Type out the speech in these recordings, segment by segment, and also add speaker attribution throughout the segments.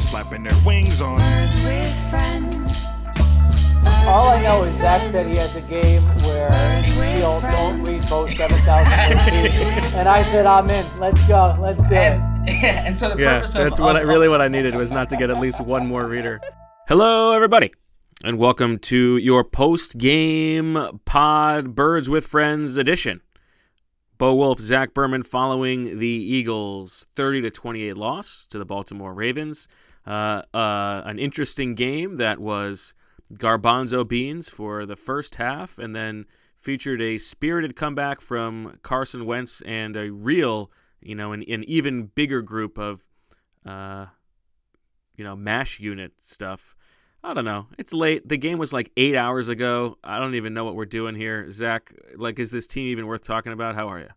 Speaker 1: flapping their wings on.
Speaker 2: Birds with friends.
Speaker 3: All I know is Zach said he has a game where he'll don't read both 7,000 and I said I'm in. Let's go. Let's do it.
Speaker 4: and, and so the
Speaker 5: Yeah,
Speaker 4: purpose of
Speaker 5: that's what I,
Speaker 4: of-
Speaker 5: really what I needed was not to get at least one more reader. Hello, everybody, and welcome to your post-game pod Birds with Friends edition. Bo Wulf, Zach Berman, following the Eagles' 30 to 28 loss to the Baltimore Ravens. Uh, uh, an interesting game that was garbanzo beans for the first half, and then featured a spirited comeback from Carson Wentz and a real, you know, an, an even bigger group of, uh, you know, mash unit stuff. I don't know. It's late. The game was like eight hours ago. I don't even know what we're doing here. Zach, like, is this team even worth talking about? How are you?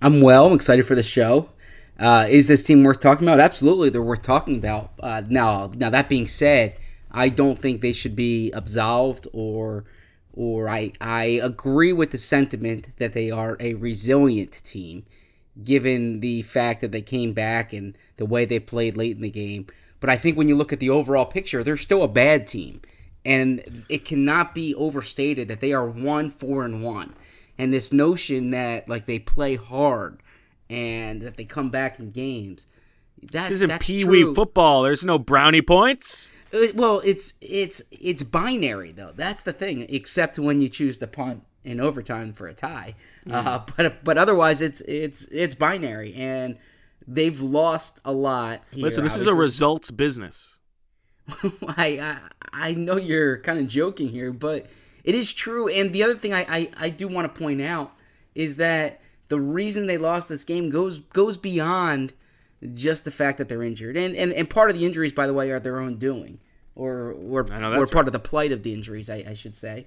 Speaker 6: I'm well. I'm excited for the show. Uh, is this team worth talking about? Absolutely, they're worth talking about. Uh, now, now that being said, I don't think they should be absolved or, or I I agree with the sentiment that they are a resilient team, given the fact that they came back and the way they played late in the game. But I think when you look at the overall picture, they're still a bad team, and it cannot be overstated that they are one four and one and this notion that like they play hard and that they come back in games. That,
Speaker 5: This isn't Pee Wee football. There's no brownie points.
Speaker 6: Uh, Well, it's it's it's binary though. That's the thing. Except when you choose to punt in overtime for a tie. Uh, but but otherwise, it's it's it's binary, and they've lost a lot. Here,
Speaker 5: Listen, this is a results business.
Speaker 6: I, I I know you're kind of joking here, but it is true. And the other thing I, I, I do want to point out is that the reason they lost this game goes goes beyond just the fact that they're injured. And and, and part of the injuries, by the way, are their own doing. Or or, or part
Speaker 5: right.
Speaker 6: of the plight of the injuries, I, I should say.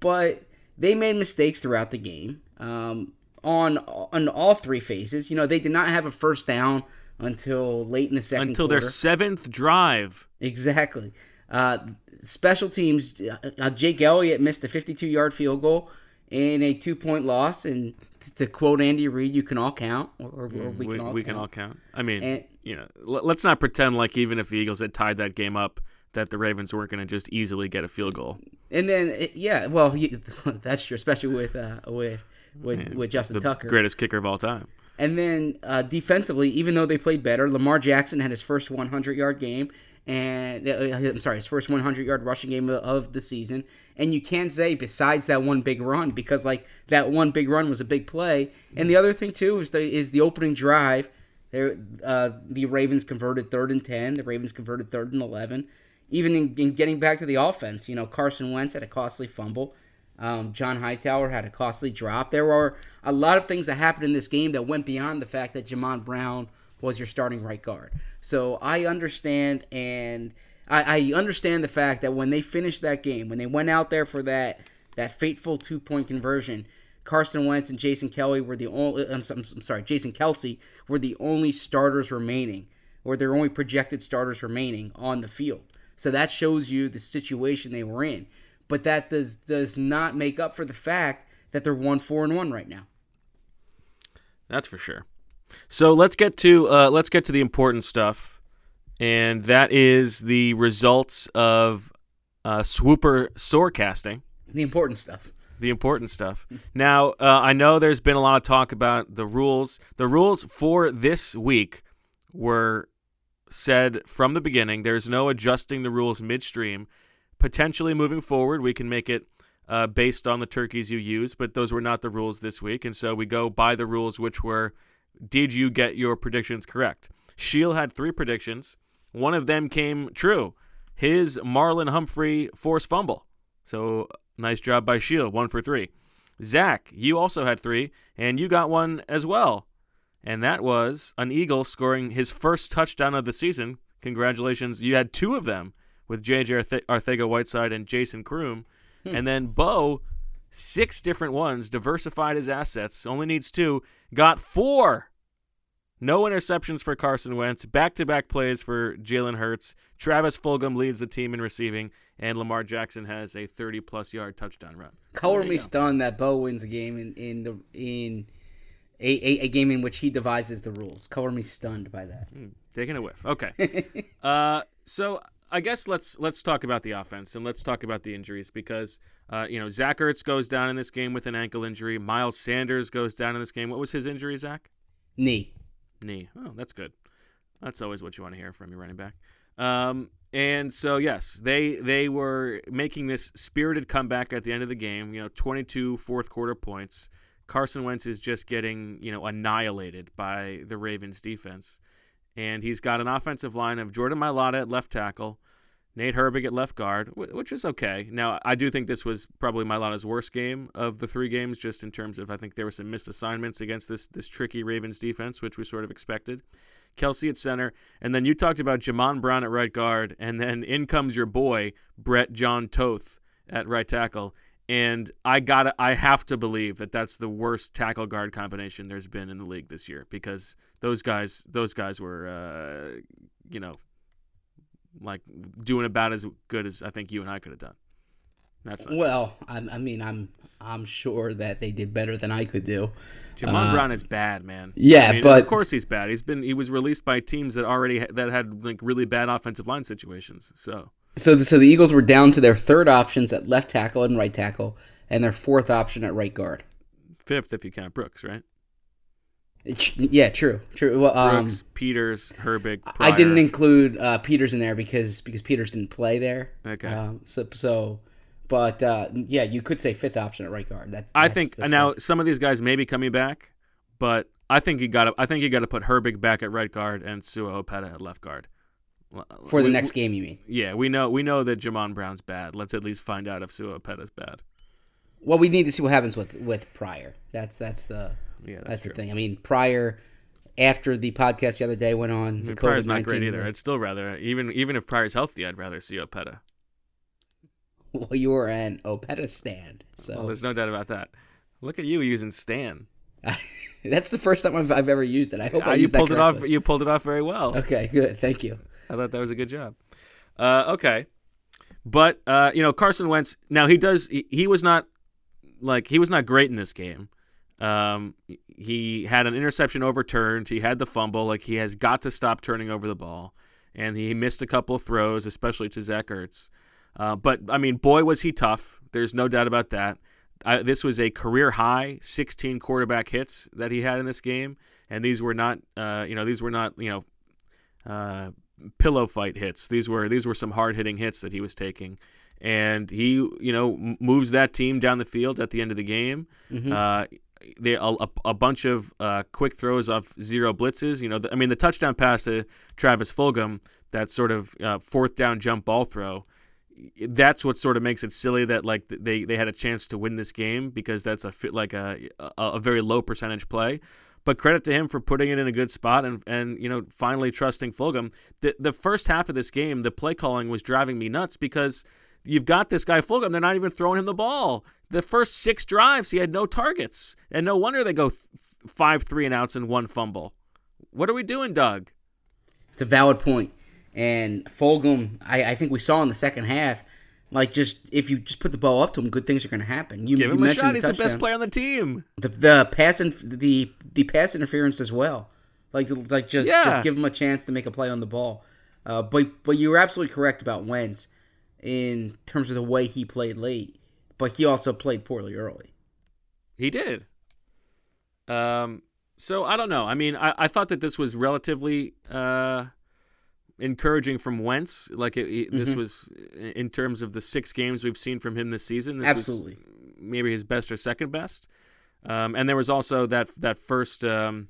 Speaker 6: But they made mistakes throughout the game. Um, on on all three phases. You know, they did not have a first down until late in the second
Speaker 5: Until
Speaker 6: quarter.
Speaker 5: their seventh drive.
Speaker 6: Exactly. Uh, special teams. Uh, uh, Jake Elliott missed a 52-yard field goal in a two-point loss, and t- to quote Andy Reid, "You can all count," or, or, or we, can all
Speaker 5: we
Speaker 6: count.
Speaker 5: can all count. I mean,
Speaker 6: And-
Speaker 5: you know, l- let's not pretend like even if the Eagles had tied that game up, that the Ravens weren't going to just easily get a field goal.
Speaker 6: And then, yeah, well, that's true, especially with uh, with with, with Justin
Speaker 5: the
Speaker 6: Tucker.
Speaker 5: greatest kicker of all time.
Speaker 6: And then uh, defensively, even though they played better, Lamar Jackson had his first 100 yard game, and uh, I'm sorry, his first 100 yard rushing game of- the season. And you can't say besides that one big run because like that one big run was a big play. And the other thing too is the is the opening drive. There, uh, the Ravens converted third and ten. The Ravens converted third and eleven. Even in, in getting back to the offense, you know, Carson Wentz had a costly fumble. Um, John Hightower had a costly drop. There were a lot of things that happened in this game that went beyond the fact that Jamon Brown was your starting right guard. So I understand and I, I understand the fact that when they finished that game, when they went out there for that that fateful two point conversion, Carson Wentz and Jason Kelly were the only. I'm, I'm, I'm sorry, Jason Kelce were the only starters remaining, or their only projected starters remaining on the field. So that shows you the situation they were in. But that does does not make up for the fact that they're one four and one right now.
Speaker 5: That's for sure. So let's get to uh, let's get to the important stuff, and that is the results of uh, Swooper Sorecasting.
Speaker 6: The important stuff.
Speaker 5: the important stuff. Now, uh, I know there's been a lot of talk about the rules. The rules for this week were said from the beginning. There's no adjusting the rules midstream. Potentially moving forward, we can make it uh, based on the turkeys you use, but those were not the rules this week. And so we go by the rules, which were did you get your predictions correct? Sheil had three predictions. One of them came true. His Marlon Humphrey forced fumble. So nice job by Sheil, one for three. Zach, you also had three, and you got one as well. And that was an Eagle scoring his first touchdown of the season. Congratulations. You had two of them with JJ Arth- Arcega-Whiteside and Jason Croom. And then Bo, six different ones, diversified his assets, only needs two, got four. No interceptions for Carson Wentz. Back to back plays for Jalen Hurts. Travis Fulgham leads the team in receiving, and Lamar Jackson has a 30 plus yard touchdown run.
Speaker 6: Color me stunned that Bo wins a game in in the in a, a, a game in which he devises the rules. Color me stunned by that.
Speaker 5: Taking a whiff. Okay. uh, so I guess let's let's talk about the offense and let's talk about the injuries because uh, you know Zach Ertz goes down in this game with an ankle injury. Miles Sanders goes down in this game. What was his injury, Zach?
Speaker 6: Knee.
Speaker 5: Knee. Oh, that's good. That's always what you want to hear from your running back. Um, and so yes, they they were making this spirited comeback at the end of the game. You know, 22 fourth quarter points. Carson Wentz is just getting you know annihilated by the Ravens defense, and he's got an offensive line of Jordan Mailata at left tackle, Nate Herbig at left guard, which is okay. Now I do think this was probably Mailata's worst game of the three games, just in terms of I think there were some missed assignments against this this tricky Ravens defense, which we sort of expected. Kelce at center, and then you talked about Jamon Brown at right guard, and then in comes your boy Brett John Toth at right tackle. And I got I have to believe that that's the worst tackle guard combination there's been in the league this year because those guys those guys were uh, you know like doing about as good as I think you and I could have done. That's not
Speaker 6: Well, I, I mean, I'm I'm sure that they did better than I could do.
Speaker 5: Jamon
Speaker 6: Uh,
Speaker 5: Brown is bad, man.
Speaker 6: yeah,
Speaker 5: I mean,
Speaker 6: but-
Speaker 5: of course he's bad. He's been he was released by teams that already ha- that had like really bad offensive line situations. So
Speaker 6: So the, so the Eagles were down to their third options at left tackle and right tackle, and their fourth option at right guard.
Speaker 5: fifth if you count Brooks, right?
Speaker 6: Ch- Yeah, true, true. Well, um,
Speaker 5: Brooks, Peters, Herbig.
Speaker 6: I didn't include uh, Peters in there because because Peters didn't play there.
Speaker 5: Okay.
Speaker 6: Um, so so, but uh, yeah, you could say fifth option at right guard. That,
Speaker 5: I think
Speaker 6: that's
Speaker 5: now some of these guys may be coming back, but I think you got to I think you got to put Herbig back at right guard and Sua Opeta at left guard.
Speaker 6: For the
Speaker 5: We-
Speaker 6: next game, you mean?
Speaker 5: Yeah, we know we know that Jamon Brown's bad. Let's at least find out if Sua Opeta's bad.
Speaker 6: Well, we need to see what happens with with Pryor. That's that's the
Speaker 5: Yeah, that's,
Speaker 6: that's, the thing. I mean, Pryor after the podcast the other day went on.
Speaker 5: I
Speaker 6: The
Speaker 5: Pryor's not great either. I'd still rather even even if Pryor's healthy, I'd rather see Opeta.
Speaker 6: Well, you were an Opeta stand, so
Speaker 5: Well, there's no doubt about that. Look at you using Stan.
Speaker 6: that's the first time I've, I've ever used it. I hope
Speaker 5: Ah,
Speaker 6: I
Speaker 5: you pulled it off. You pulled it off very well.
Speaker 6: Okay, good. Thank you.
Speaker 5: I thought that was a good job. Uh, okay, but uh, you know Carson Wentz. Now he does. He, he was not like he was not great in this game. Um, he had an interception overturned. He had the fumble. Like he has got to stop turning over the ball, and he missed a couple of throws, especially to Zach Ertz. Uh, but I mean, boy, was he tough. There's no doubt about that. I, this was a career high 16 quarterback hits that he had in this game, and these were not, uh, you know, these were not, you know, uh, pillow fight hits. These were these were some hard hitting hits that he was taking, and he you know m- moves that team down the field at the end of the game. Uh, they a, a, a bunch of uh, quick throws off zero blitzes. You know, the, I mean the touchdown pass to Travis Fulgham, that sort of uh, fourth down jump ball throw. That's what sort of makes it silly that like they, they had a chance to win this game because that's a fit like a, a a very low percentage play. But credit to him for putting it in a good spot and and you know finally trusting Fulgham. The the first half of this game, the play calling was driving me nuts because you've got this guy Fulgham. They're not even throwing him the ball. The first six drives, he had no targets, and no wonder they go th- five three and outs and one fumble. What are we doing, Doug?
Speaker 6: It's a valid point. And Fulgham, I, I think we saw in the second half, like just if you just put the ball up to him, good things are going to happen. You,
Speaker 5: Give
Speaker 6: you
Speaker 5: him a
Speaker 6: mentioned
Speaker 5: shot. He's the best player on the team.
Speaker 6: The, the pass and the the pass interference as well. Like like just
Speaker 5: Yeah.
Speaker 6: just give him a chance to make a play on the ball. Uh, but but you were absolutely correct about Wentz in terms of the way he played late but he also played poorly early.
Speaker 5: He did. Um, so I don't know. I mean, I, I thought that this was relatively uh, encouraging from Wentz. Like it, it- this
Speaker 6: Mhm.
Speaker 5: was in terms of the six games we've seen from him this season. This
Speaker 6: Absolutely.
Speaker 5: maybe his best or second best. Um, and there was also that that first um,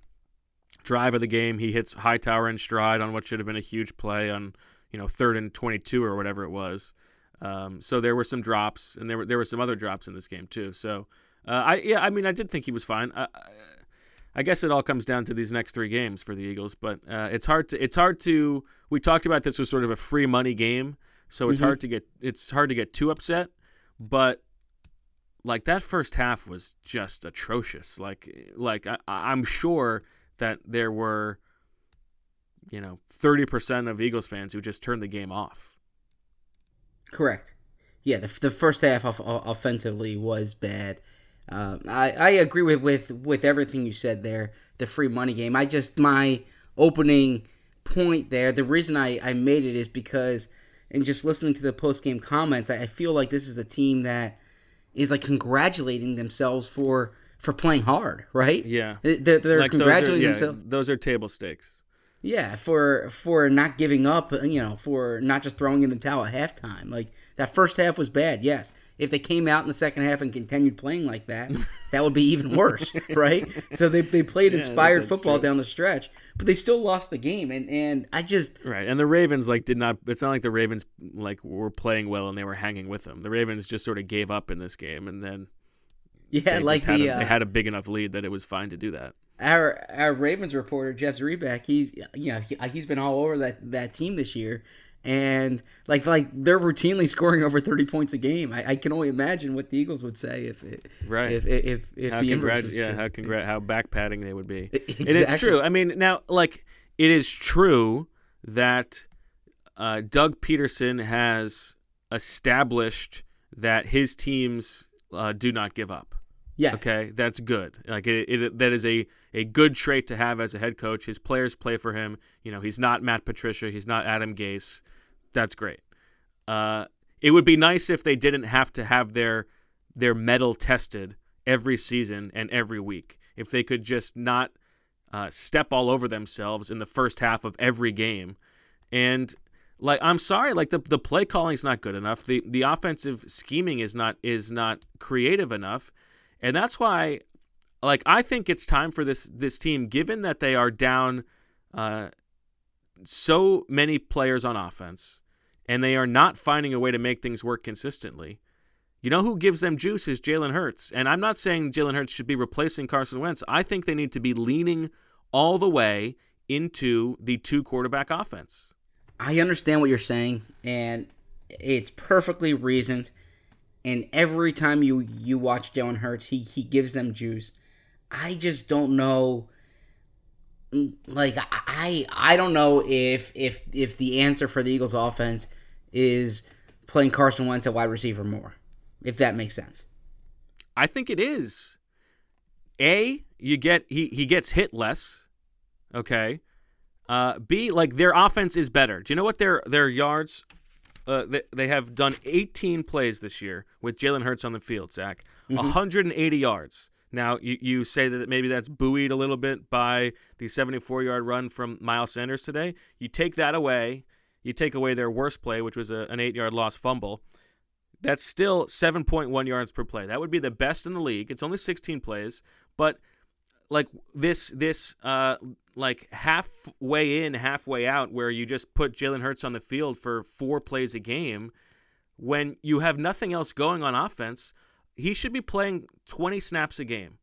Speaker 5: drive of the game. He hits Hightower in stride on what should have been a huge play on you know third and twenty two or whatever it was. Um, so there were some drops, and there were there were some other drops in this game too. So uh, I yeah, I mean I did think he was fine. I, I, guess it all comes down to these next three games for the Eagles, but uh, it's hard to it's hard to. We talked about this was sort of a free money game, so it's
Speaker 6: Mhm.
Speaker 5: hard to get it's hard to get too upset. But like that first half was just atrocious. Like like I, I'm sure that there were you know 30% of Eagles fans who just turned the game off.
Speaker 6: Correct. Yeah, the, the first half of, offensively was bad. Um, I, I agree with, with with everything you said there. The free money game. I just my opening point there. The reason I, I made it is because, and just listening to the post game comments, I, I feel like this is a team that is like congratulating themselves for for playing hard. Right?
Speaker 5: Yeah.
Speaker 6: They're, they're
Speaker 5: Like those are-
Speaker 6: congratulating
Speaker 5: yeah,
Speaker 6: themselves.
Speaker 5: Those are table stakes.
Speaker 6: Yeah, for for not giving up, you know, for not just throwing in the towel at halftime. Like that first half was bad. Yes, if they came out in the second half and continued playing like that, that would be even worse, right? So they they played
Speaker 5: Yeah,
Speaker 6: inspired football
Speaker 5: true.
Speaker 6: down the stretch, but they still lost the game. And and I just
Speaker 5: Right, and the Ravens like did not. It's not like the Ravens like were playing well and they were hanging with them. The Ravens just sort of gave up in this game, and then
Speaker 6: yeah, like
Speaker 5: had
Speaker 6: the
Speaker 5: a,
Speaker 6: uh,
Speaker 5: they had a big enough lead that it was fine to do that.
Speaker 6: our our Ravens reporter Jeff Zrebiec, he's you know he, he's been all over that that team this year, and like like they're routinely scoring over thirty points a game. I, I can only imagine what the Eagles would say if it,
Speaker 5: Right.
Speaker 6: if if if, if
Speaker 5: how
Speaker 6: the
Speaker 5: congrat- yeah,
Speaker 6: true.
Speaker 5: how congrat- how back patting they would be. And it's true. I mean, now like it is true that uh, Doug Pederson has established that his teams uh, do not give up.
Speaker 6: Yes.
Speaker 5: Okay, that's good. Like it, it, that is a a good trait to have as a head coach. His players play for him. You know, he's not Matt Patricia. He's not Adam Gase. That's great. Uh, it would be nice if they didn't have to have their their metal tested every season and every week. If they could just not uh, step all over themselves in the first half of every game, and like I'm sorry, like the the play calling is not good enough. The the offensive scheming is not is not creative enough, and that's why, like I think it's time for this this team, given that they are down uh, so many players on offense, and they are not finding a way to make things work consistently. You know who gives them juice is Jalen Hurts. And I'm not saying Jalen Hurts should be replacing Carson Wentz. I think they need to be leaning all the way into the two quarterback offense.
Speaker 6: I understand what you're saying, and it's perfectly reasoned. And every time you you watch Jalen Hurts, he he gives them juice. I just don't know. mm, Like I I don't know if if if the answer for the Eagles offense is playing Carson Wentz at wide receiver more, if that makes sense.
Speaker 5: I think it is. A, you get he he gets hit less. Okay. Uh, B, like their offense is better. Do you know what their their yards? Uh, they, they have done 18 plays this year with Jalen Hurts on the field. Zach, 180 yards. Now you, you say that maybe that's buoyed a little bit by the 74 yard run from Miles Sanders today. You take that away. You take away their worst play, which was a, an eight yard lost fumble. That's still 7.1 yards per play. That would be the best in the league. It's only 16 plays, but like this this uh like halfway in, halfway out, where you just put Jalen Hurts on the field for four plays a game, when you have nothing else going on offense, he should be playing 20 snaps a game.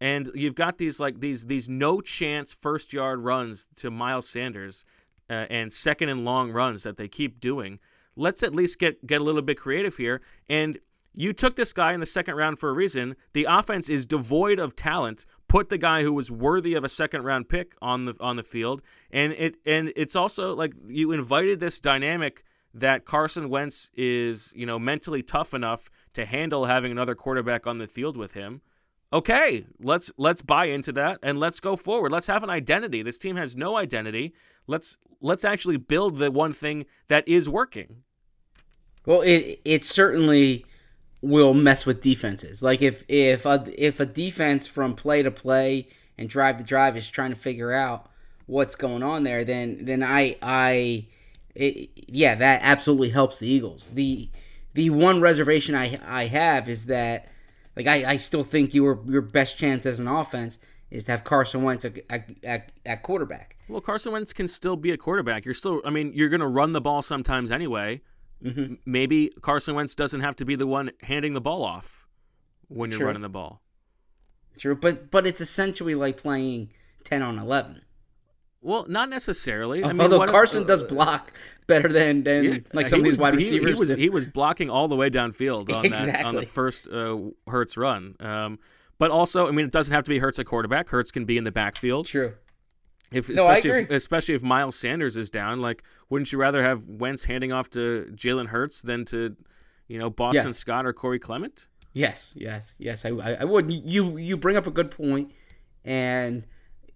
Speaker 5: And you've got these like these these no chance first yard runs to Miles Sanders uh, and second and long runs that they keep doing. Let's at least get get a little bit creative here. And you took this guy in the second round for a reason. The offense is devoid of talent. Put the guy who was worthy of a second round pick on the on the field, and it and it's also like you invited this dynamic that Carson Wentz is you know mentally tough enough to handle having another quarterback on the field with him. Okay, let's let's buy into that and let's go forward. Let's have an identity. This team has no identity. Let's let's actually build the one thing that is working.
Speaker 6: Well, it it certainly will mess with defenses. Like if if a if a defense from play to play and drive to drive is trying to figure out what's going on there, then then I I it, yeah, that absolutely helps the Eagles. The the one reservation I I have is that like I, I still think your your best chance as an offense is to have Carson Wentz at, at, at quarterback.
Speaker 5: Well, Carson Wentz can still be a quarterback. You're still, I mean, you're going to run the ball sometimes anyway.
Speaker 6: Mm-hmm.
Speaker 5: Maybe Carson Wentz doesn't have to be the one handing the ball off when you're
Speaker 6: True.
Speaker 5: running the ball.
Speaker 6: True, but but it's essentially like playing ten on eleven.
Speaker 5: Well, not necessarily. I mean,
Speaker 6: Although
Speaker 5: what if-
Speaker 6: Carson does block better than than
Speaker 5: Yeah,
Speaker 6: like some of these wide receivers.
Speaker 5: He, was he was blocking all the way downfield on that on the first uh, Hurts run. Um, but also, I mean, it doesn't have to be Hurts at quarterback. Hurts can be in the backfield.
Speaker 6: True.
Speaker 5: If
Speaker 6: No, I
Speaker 5: especially if, especially if Miles Sanders is down, like wouldn't you rather have Wentz handing off to Jalen Hurts than to, you know, Boston
Speaker 6: Yes.
Speaker 5: Scott or Corey Clement?
Speaker 6: Yes, yes, yes. I, I, I would. You you bring up a good point, and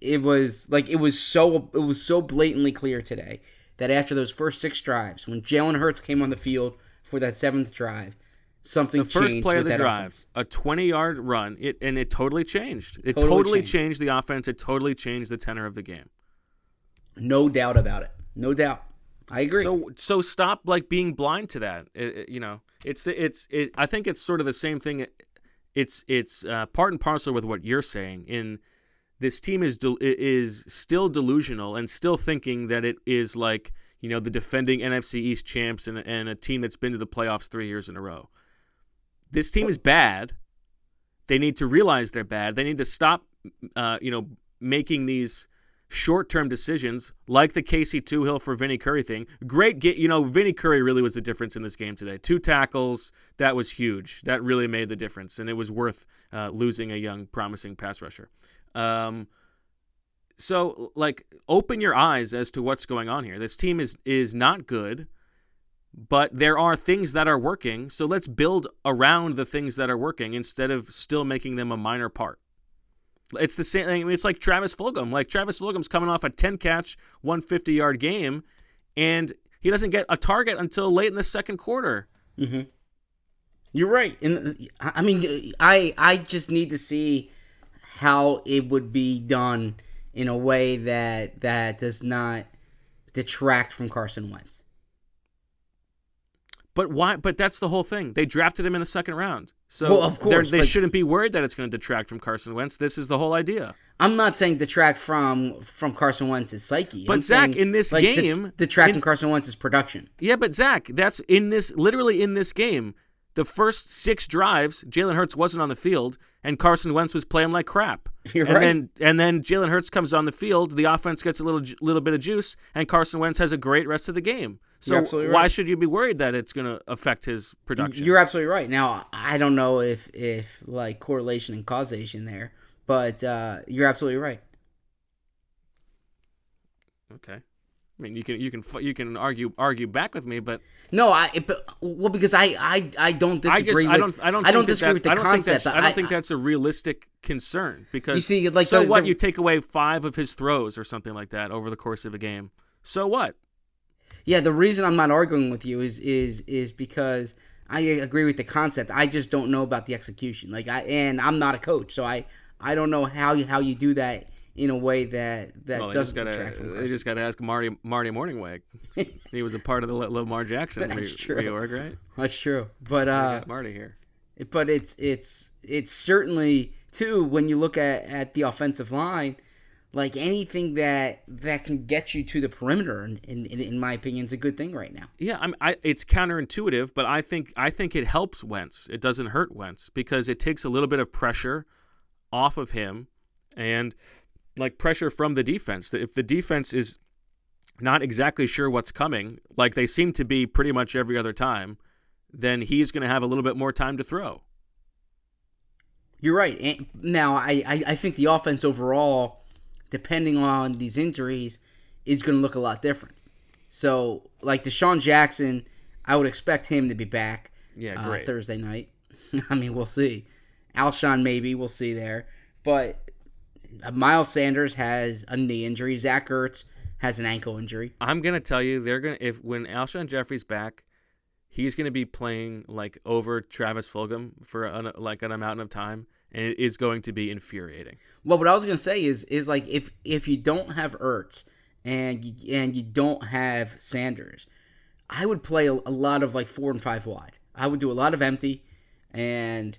Speaker 6: it was like it was so it was so blatantly clear today that after those first six drives, when Jalen Hurts came on the field for that seventh drive, something
Speaker 5: The first play of the
Speaker 6: that
Speaker 5: drive,
Speaker 6: offense.
Speaker 5: a 20-yard run, it and it totally changed. It
Speaker 6: Totally
Speaker 5: totally,
Speaker 6: changed.
Speaker 5: changed. the offense. It totally changed the tenor of the game.
Speaker 6: No doubt about it. No doubt. I agree.
Speaker 5: So so stop like being blind to that. It- it- you know, it's it's it. I think it's sort of the same thing. It's it's uh, part and parcel with what you're saying. In this team is is still delusional and still thinking that it is like you know the defending NFC East champs and and a team that's been to the playoffs three years in a row. This team is bad. They need to realize they're bad. They need to stop, uh, you know, making these short-term decisions like the Casey Toohill for Vinny Curry thing. Great, get you know, Vinny Curry really was the difference in this game today. Two tackles, that was huge. That really made the difference, and it was worth uh, losing a young, promising pass rusher. Um, so, like, open your eyes as to what's going on here. This team is is not good but there are things that are working. So let's build around the things that are working instead of still making them a minor part. It's the same. thing. I mean, it's like Travis Fulgham. Like Travis Fulgham's coming off a 10 catch, 150 yard game, and he doesn't get a target until late in the second quarter. Mm-hmm.
Speaker 6: You're right. And I I mean, I I just need to see how it would be done in a way that that does not detract from Carson Wentz.
Speaker 5: But why? But that's the whole thing. They drafted him in the second round, so
Speaker 6: Well, of course,
Speaker 5: they shouldn't be worried that it's going to detract from Carson Wentz. This is the whole idea.
Speaker 6: I'm not saying detract from from Carson Wentz's psyche.
Speaker 5: But
Speaker 6: I'm
Speaker 5: Zach,
Speaker 6: saying,
Speaker 5: in this
Speaker 6: like,
Speaker 5: game-
Speaker 6: detract
Speaker 5: in-
Speaker 6: from Carson Wentz's production.
Speaker 5: Yeah, but Zach, that's in this literally in this game. The first six drives, Jalen Hurts wasn't on the field, and Carson Wentz was playing like crap.
Speaker 6: You're
Speaker 5: and
Speaker 6: right.
Speaker 5: Then, and then Jalen Hurts comes on the field, the offense gets a little little bit of juice, and Carson Wentz has a great rest of the game. So
Speaker 6: absolutely
Speaker 5: why should you be worried that it's going to affect his production?
Speaker 6: You're absolutely right. Now I don't know if if like correlation and causation there, but uh, you're absolutely right.
Speaker 5: okay. I mean, you can you can you can argue argue back with me, but
Speaker 6: No, I but, well because I I I don't
Speaker 5: I
Speaker 6: disagree.
Speaker 5: just
Speaker 6: with,
Speaker 5: I don't I don't
Speaker 6: I don't disagree
Speaker 5: that-
Speaker 6: with the
Speaker 5: I
Speaker 6: concept.
Speaker 5: Think I don't think that's a realistic concern because
Speaker 6: You see, like,
Speaker 5: so
Speaker 6: the-
Speaker 5: what
Speaker 6: the-
Speaker 5: you take away five of his throws or something like that over the course of a game. So what?
Speaker 6: Yeah, the reason I'm not arguing with you is is is because I agree with the concept. I just don't know about the execution. Like I and I'm not a coach, so I I don't know how you how you do that in a way that that
Speaker 5: Well,
Speaker 6: doesn't
Speaker 5: gotta
Speaker 6: detract from
Speaker 5: they just gotta ask Marty Marty Mornhinweg. he was a part of the Lamar Jackson
Speaker 6: That's
Speaker 5: re-
Speaker 6: true.
Speaker 5: reorg, right?
Speaker 6: That's true, but uh,
Speaker 5: got Marty here.
Speaker 6: but it's it's it's certainly too when you look at at the offensive line like anything that that can get you to the perimeter in in, in my opinion is a good thing right now
Speaker 5: Yeah, I'm, I, it's counterintuitive, but I think I think it helps Wentz. It doesn't hurt Wentz because it takes a little bit of pressure off of him and like pressure from the defense. If the defense is not exactly sure what's coming, like they seem to be pretty much every other time, then he's going to have a little bit more time to throw.
Speaker 6: you're right. And now I, I i think the offense overall depending on these injuries is going to look a lot different. So like desean jackson i would expect him to be back
Speaker 5: Yeah,
Speaker 6: uh, thursday night. I mean we'll see. Alshon maybe we'll see there. But miles sanders has a knee injury zach ertz has an ankle injury
Speaker 5: I'm gonna tell you, they're gonna if when Alshon Jeffery's back, he's going to be playing like over Travis Fulgham for an, like an amount of time, and it is going to be infuriating.
Speaker 6: Well, what I was gonna say is is like if if you don't have Ertz and you, and you don't have Sanders, I would play a, a lot of like four and five wide. I would do a lot of empty, and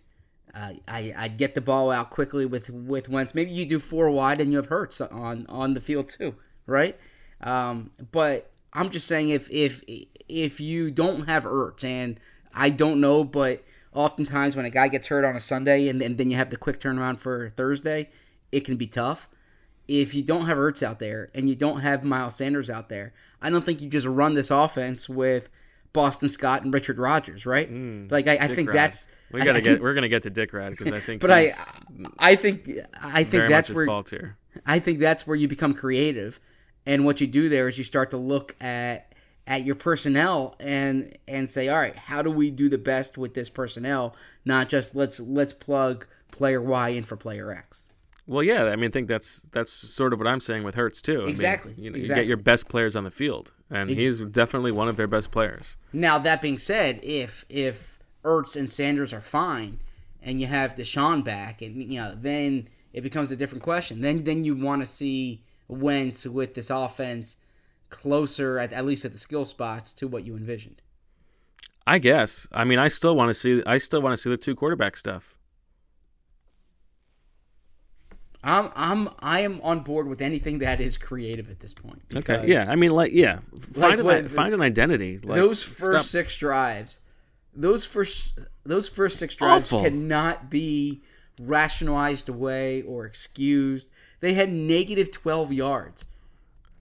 Speaker 6: I I get the ball out quickly with with Wentz. Maybe you do four wide and you have Hurts on on the field too, right? Um, but I'm just saying if if if you don't have Ertz and I don't know, but oftentimes when a guy gets hurt on a Sunday and, and then you have the quick turnaround for Thursday, it can be tough. If you don't have Ertz out there and you don't have Miles Sanders out there, I don't think you just run this offense with Boston Scott and Richard Rodgers, right? Mm. like I, I think
Speaker 5: Rod.
Speaker 6: that's
Speaker 5: we gotta
Speaker 6: I
Speaker 5: get we're gonna get to Dick Rod because I think
Speaker 6: but I I think I think that's where
Speaker 5: fault here.
Speaker 6: I think that's where you become creative, and what you do there is you start to look at at your personnel and and say, all right, how do we do the best with this personnel? Not just let's let's plug player Y in for player X.
Speaker 5: Well, yeah, I mean, I think that's that's sort of what I'm saying with Hurts too. I mean,
Speaker 6: Exactly,
Speaker 5: you know, you get your best players on the field, and
Speaker 6: Ex-
Speaker 5: he's definitely one of their best players.
Speaker 6: Now that being said, if if Ertz and Sanders are fine, and you have DeSean back, and you know, then it becomes a different question. Then then you want to see Wentz with this offense closer, at, at least at the skill spots, to what you envisioned.
Speaker 5: I guess. I mean, I still want to see. I still want to see the two quarterback stuff.
Speaker 6: I'm I'm I am on board with anything that is creative at this point.
Speaker 5: Okay. Yeah. I mean, like, yeah. Find
Speaker 6: what-
Speaker 5: an, find an identity. Like,
Speaker 6: those first
Speaker 5: stop-
Speaker 6: six drives, those first those first six drives
Speaker 5: Awful.
Speaker 6: cannot be rationalized away or excused. They had negative twelve yards,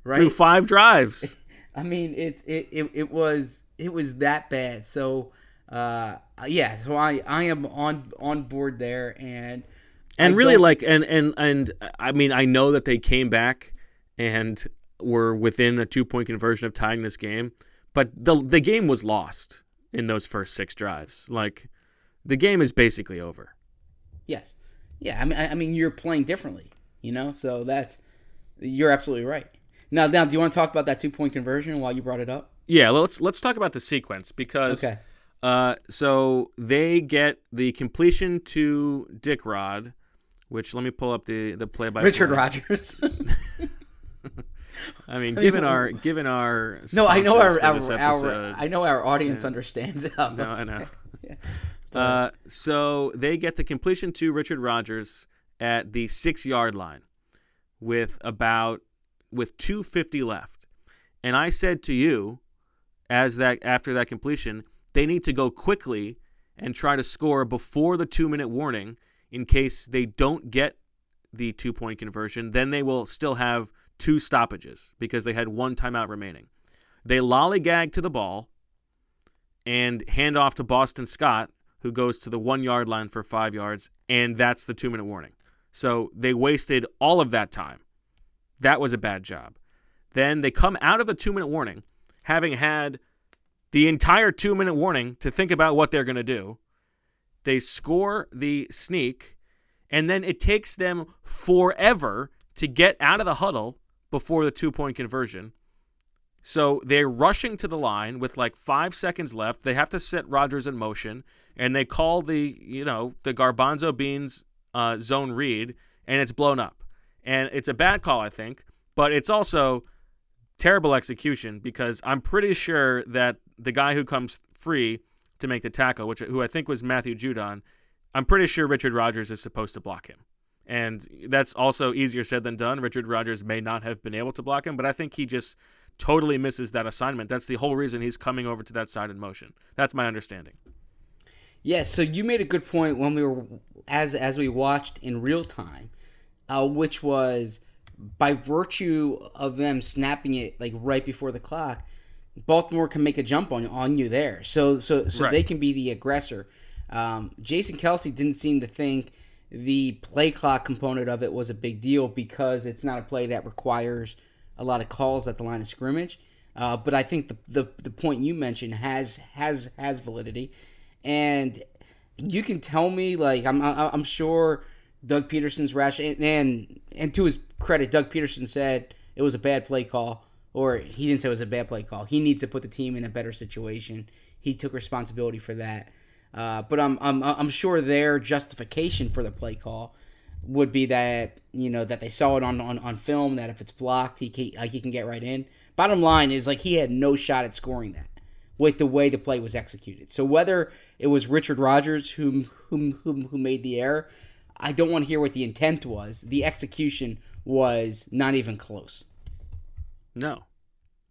Speaker 6: right?
Speaker 5: through five drives.
Speaker 6: I mean, it's it, it it was it was that bad. So, uh, yeah. So I I am on on board there, and
Speaker 5: and
Speaker 6: I
Speaker 5: really
Speaker 6: don't-
Speaker 5: like and and and I mean I know that they came back and were within a two point conversion of tying this game, but the the game was lost in those first six drives. Like the game is basically over.
Speaker 6: Yes. Yeah, I mean, I I mean, you're playing differently, you know. So that's you're absolutely right. Now, now, do you want to talk about that two point conversion while you brought it up?
Speaker 5: Yeah, let's let's talk about the sequence because
Speaker 6: Okay.
Speaker 5: uh so they get the completion to Dick Rod, which let me pull up the the play by
Speaker 6: Richard Rodgers.
Speaker 5: I mean, given our given our
Speaker 6: no, I know our our,
Speaker 5: this
Speaker 6: our I know our audience understands. How,
Speaker 5: No, I know. Uh, so they get the completion to Richard Rodgers at the six yard line with about with 250 left. And I said to you, as that after that completion, they need to go quickly and try to score before the two minute warning in case they don't get the two point conversion. Then they will still have two stoppages because they had one timeout remaining. They lollygag to the ball and hand off to Boston Scott, who goes to the one yard line for five yards, and that's the two minute warning. So they wasted all of that time. That was a bad job. Then they come out of the two minute warning, having had the entire two minute warning to think about what they're going to do. They score the sneak, and then it takes them forever to get out of the huddle before the two point conversion. So they're rushing to the line with like five seconds left. They have to set Rodgers in motion, and they call the you know the Garbanzo Beans uh, zone read, and it's blown up. And it's a bad call, I think, but it's also terrible execution because I'm pretty sure that the guy who comes free to make the tackle, which who I think was Matthew Judon, I'm pretty sure Richard Rodgers is supposed to block him. And that's also easier said than done. Richard Rodgers may not have been able to block him, but I think he just totally misses that assignment. That's the whole reason he's coming over to that side in motion. That's my understanding.
Speaker 6: Yeah, so you made a good point when we were as as we watched in real time, uh, which was by virtue of them snapping it like right before the clock, Baltimore can make a jump on on you there. So so so
Speaker 5: Right.
Speaker 6: they can be the aggressor. Um, Jason Kelce didn't seem to think the play clock component of it was a big deal because it's not a play that requires a lot of calls at the line of scrimmage. Uh, but I think the, the the point you mentioned has has has validity, and you can tell me like I'm I'm, sure Doug Pederson's rash and, and and to his credit, Doug Pederson said it was a bad play call, or he didn't say it was a bad play call. He needs to put the team in a better situation. he took responsibility for that. Uh, but I'm, I'm I'm sure their justification for the play call would be that you know that they saw it on, on, on film that if it's blocked he can, like he can get right in. Bottom line is like he had no shot at scoring that with the way the play was executed. So whether it was Richard Rodgers whom whom whom who made the error, I don't want to hear what the intent was. The execution was not even close.
Speaker 5: No.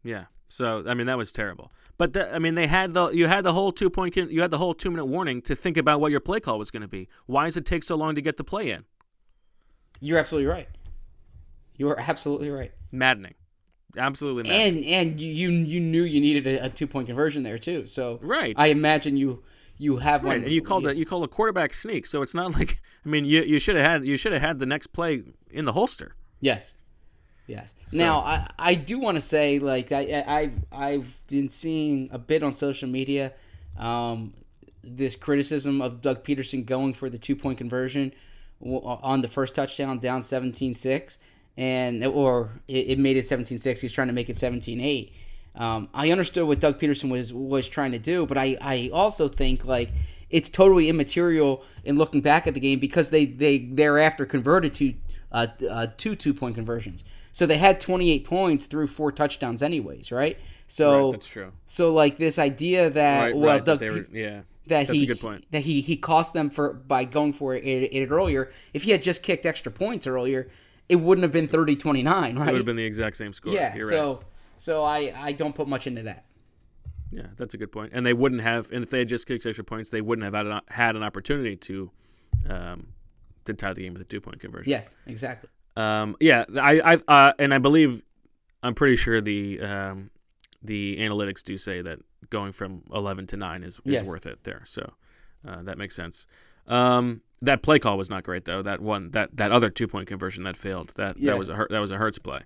Speaker 5: Yeah. So I mean that was terrible. But the, I mean they had the you had the whole two point you had the whole two minute warning to think about what your play call was going to be. Why does it take so long to get the play in?
Speaker 6: You're absolutely right. You are absolutely right.
Speaker 5: Maddening. Absolutely maddening.
Speaker 6: And and you you knew you needed a, a two point conversion there too. So
Speaker 5: Right.
Speaker 6: I imagine you you have
Speaker 5: Right,
Speaker 6: one.
Speaker 5: and you called it you called a quarterback sneak, so it's not like I mean you you should have had you should have had the next play in the holster.
Speaker 6: Yes. Yes. Now I, I do want to say like I, I I've I've been seeing a bit on social media, um, this criticism of Doug Pederson going for the two point conversion on the first touchdown down 17-6 and or it, it made it 17-6 he's trying to make it 17-8 um, i understood what doug pederson was was trying to do but i i also think like it's totally immaterial in looking back at the game because they they thereafter converted to uh, uh, two two point conversions so they had 28 points through four touchdowns anyways right so
Speaker 5: Right, that's true.
Speaker 6: so like this idea that
Speaker 5: Right,
Speaker 6: well
Speaker 5: right, that
Speaker 6: Doug
Speaker 5: were- yeah.
Speaker 6: that
Speaker 5: That's
Speaker 6: he
Speaker 5: a good point.
Speaker 6: that he he cost them for by going for it, it, it earlier. If he had just kicked extra points earlier, it wouldn't have been 30-29, right?
Speaker 5: It would have been the exact same score.
Speaker 6: yeah.
Speaker 5: You're
Speaker 6: so so I I don't put much into that.
Speaker 5: Yeah, that's a good point. And they wouldn't have, and if they had just kicked extra points, they wouldn't have had an, had an opportunity to um, to tie the game with a two point conversion.
Speaker 6: Yes, exactly.
Speaker 5: Um, yeah, I, I, uh, and I believe, I'm pretty sure the um, the analytics do say that going from 11 to nine is, is
Speaker 6: Yes.
Speaker 5: worth it there. So uh, that makes sense. Um, that play call was not great though. That one, that that other two point conversion that failed. That
Speaker 6: Yeah.
Speaker 5: that was a Hurt- that was a Hurts play.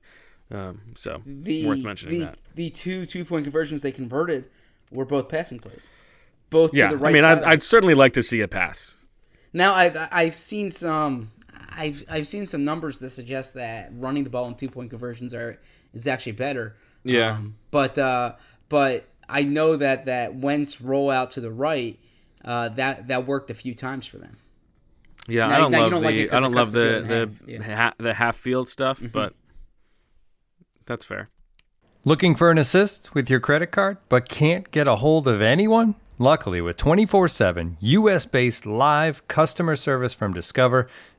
Speaker 5: Um, so
Speaker 6: The
Speaker 5: worth mentioning
Speaker 6: the,
Speaker 5: that.
Speaker 6: the two two point conversions they converted were both passing plays, both
Speaker 5: Yeah,
Speaker 6: to the right
Speaker 5: I mean. I'd, I'd certainly like to see a pass.
Speaker 6: Now I've I've seen some I've I've seen some numbers that suggest that running the ball in two point conversions are is actually better.
Speaker 5: Yeah.
Speaker 6: Um, but uh, but I know that that Wentz rollout to the right uh, that that worked a few times for them.
Speaker 5: Yeah,
Speaker 6: Now-
Speaker 5: I don't love
Speaker 6: don't like it
Speaker 5: the
Speaker 6: 'cause
Speaker 5: I don't love
Speaker 6: the
Speaker 5: the the
Speaker 6: half, yeah. Mm-hmm.
Speaker 5: ha- the half field stuff, but that's fair.
Speaker 4: Looking for an assist with your credit card but can't get a hold of anyone? Luckily, with 24 7 US based live customer service from Discover,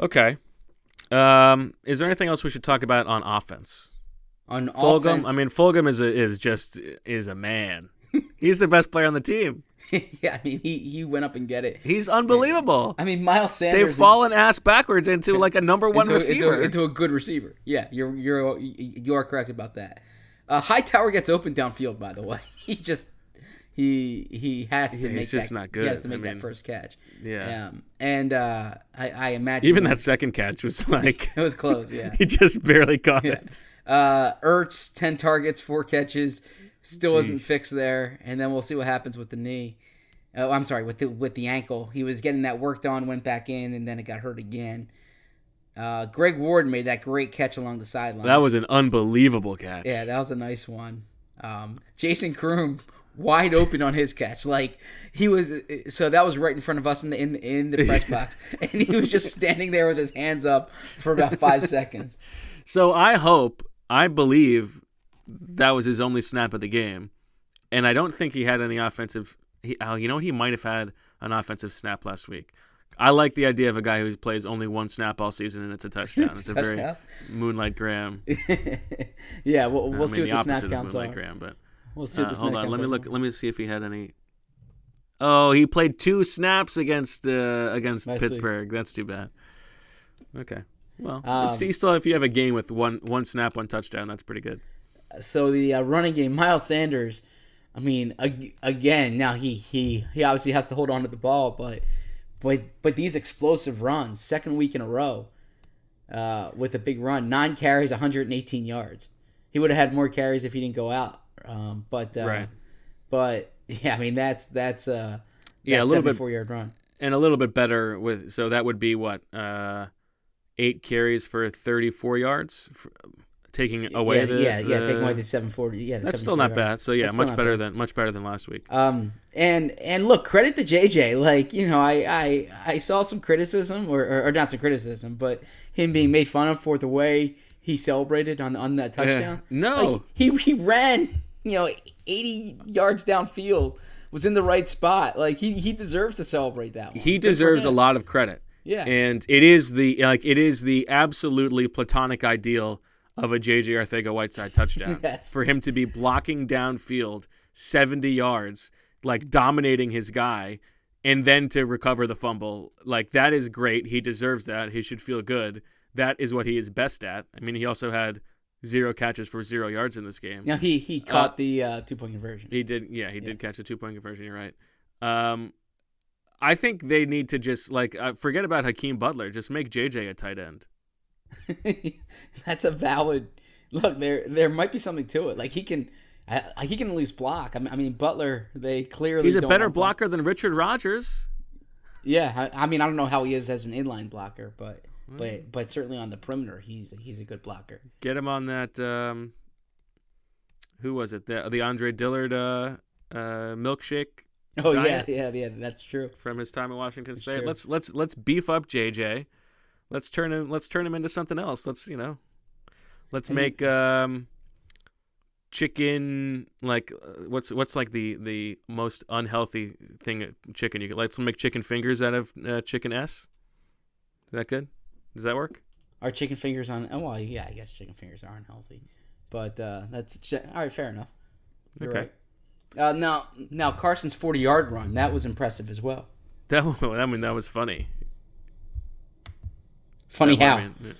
Speaker 5: Okay. Um, is there anything else we should talk about on offense?
Speaker 6: On
Speaker 5: Fulgham,
Speaker 6: offense,
Speaker 5: I mean, Fulgham is a, is just is a man. He's the best player on the team.
Speaker 6: yeah, I mean he he went up and get it.
Speaker 5: He's unbelievable.
Speaker 6: I mean Miles Sanders.
Speaker 5: They've fallen ass backwards into like a number one
Speaker 6: into, into-
Speaker 5: receiver.
Speaker 6: into, a good receiver. Yeah, you're you're you are correct about that. Uh, Hightower gets open downfield. By the way, he just he he has to
Speaker 5: Yeah,
Speaker 6: make that,
Speaker 5: not
Speaker 6: He has to
Speaker 5: I
Speaker 6: make
Speaker 5: mean,
Speaker 6: that first catch.
Speaker 5: yeah.
Speaker 6: Um, and uh, I, I imagine
Speaker 5: Even that second catch was like
Speaker 6: it was close. Yeah.
Speaker 5: he just barely caught
Speaker 6: Yeah.
Speaker 5: it.
Speaker 6: Uh, Ertz, 10 targets, 4 catches. Still wasn't fixed there. And then we'll see what happens with the knee. Oh, I'm sorry, with the with the ankle. He was getting that worked on, went back in, and then it got hurt again. Uh, Greg Ward made that great catch along the sideline.
Speaker 5: That was an unbelievable catch.
Speaker 6: yeah, that was a nice one. Um, Jason Croom wide open on his catch, like he was. So that was right in front of us in the in, in the press box, and he was just standing there with his hands up for about five seconds.
Speaker 5: So I hope, I believe that was his only snap of the game, and I don't think he had any offensive. He, oh, you know, he might have had an offensive snap last week. I like the idea of a guy who plays only one snap all season and it's a touchdown. It's a very Moonlight Graham.
Speaker 6: yeah, we'll, we'll
Speaker 5: I
Speaker 6: see what
Speaker 5: the
Speaker 6: the snap counts
Speaker 5: Moonlight
Speaker 6: are.
Speaker 5: Graham, but
Speaker 6: We'll see
Speaker 5: uh, hold on. Let me look. Let me see if he had any. Oh, he played two snaps against uh, against. Pittsburgh. That's too bad. Okay. Well,
Speaker 6: Um,
Speaker 5: still if you have a game with one one snap, one touchdown, that's pretty good.
Speaker 6: so the uh, running game, Miles Sanders. I mean, ag- again, now he he he obviously has to hold on to the ball, but but but these explosive runs, second week in a row, uh, with a big run, nine carries, 118 yards. He would have had more carries if he didn't go out. Um, but uh,
Speaker 5: Right.
Speaker 6: But yeah, I mean that's that's uh
Speaker 5: Yeah, a little bit-
Speaker 6: 74 yard run.
Speaker 5: And a little bit better with so that would be what uh, eight carries for thirty four yards, f taking away
Speaker 6: yeah,
Speaker 5: the
Speaker 6: yeah, yeah, taking away the 740. Yeah, the
Speaker 5: That's still not
Speaker 6: yard.
Speaker 5: bad. So yeah,
Speaker 6: That's
Speaker 5: much better
Speaker 6: bad.
Speaker 5: than much better than last week.
Speaker 6: Um, and and look, credit to JJ. Like you know, I I, I saw some criticism, or, or or not some criticism, but him being made fun of for the way he celebrated on on that touchdown.
Speaker 5: No.
Speaker 6: Like, he he ran, you know, eighty yards downfield, was in the right spot. Like he he deserves to celebrate that one.
Speaker 5: he deserves a lot of credit.
Speaker 6: Yeah.
Speaker 5: And it is the like it is the absolutely platonic ideal of a JJ Arcega-Whiteside touchdown.
Speaker 6: Yes.
Speaker 5: For him to be blocking downfield 70 yards, like dominating his guy, and then to recover the fumble. Like that is great. He deserves that. He should feel good. That is what he is best at. I mean, he also had zero catches for zero yards in this game.
Speaker 6: Now he he caught the uh, two point conversion.
Speaker 5: He did, yeah, he did catch a two point conversion. You're right. Um, I think they need to just like uh, forget about Hakeem Butler. Just make JJ a tight end.
Speaker 6: That's a valid look. There there might be something to it. Like he can. I, I- he can at least block. I mean, I mean Butler. They clearly
Speaker 5: He's a better blocker than Richard Rodgers.
Speaker 6: Yeah, I, I mean I don't know how he is as an inline blocker, but But but certainly on the perimeter he's he's a good blocker.
Speaker 5: Get him on that. Um, who was it? The the Andre Dillard uh, uh, milkshake.
Speaker 6: Oh yeah, yeah, yeah. That's true.
Speaker 5: From his time at Washington State.
Speaker 6: true.
Speaker 5: Let's let's let's beef up JJ. Let's turn him. Let's turn him into something else. Let's you know. Let's make um, chicken like uh, what's what's like the the most unhealthy thing chicken you could let's make chicken fingers out of uh, chicken s is that good does that work
Speaker 6: Our chicken fingers on. Oh well, yeah, I guess chicken fingers are unhealthy, but uh, that's all right. Fair enough. You're
Speaker 5: Okay.
Speaker 6: right. Uh, now now Carson's forty yard run that was impressive as well.
Speaker 5: that i mean that was funny
Speaker 6: Funny
Speaker 5: That
Speaker 6: how.
Speaker 5: one,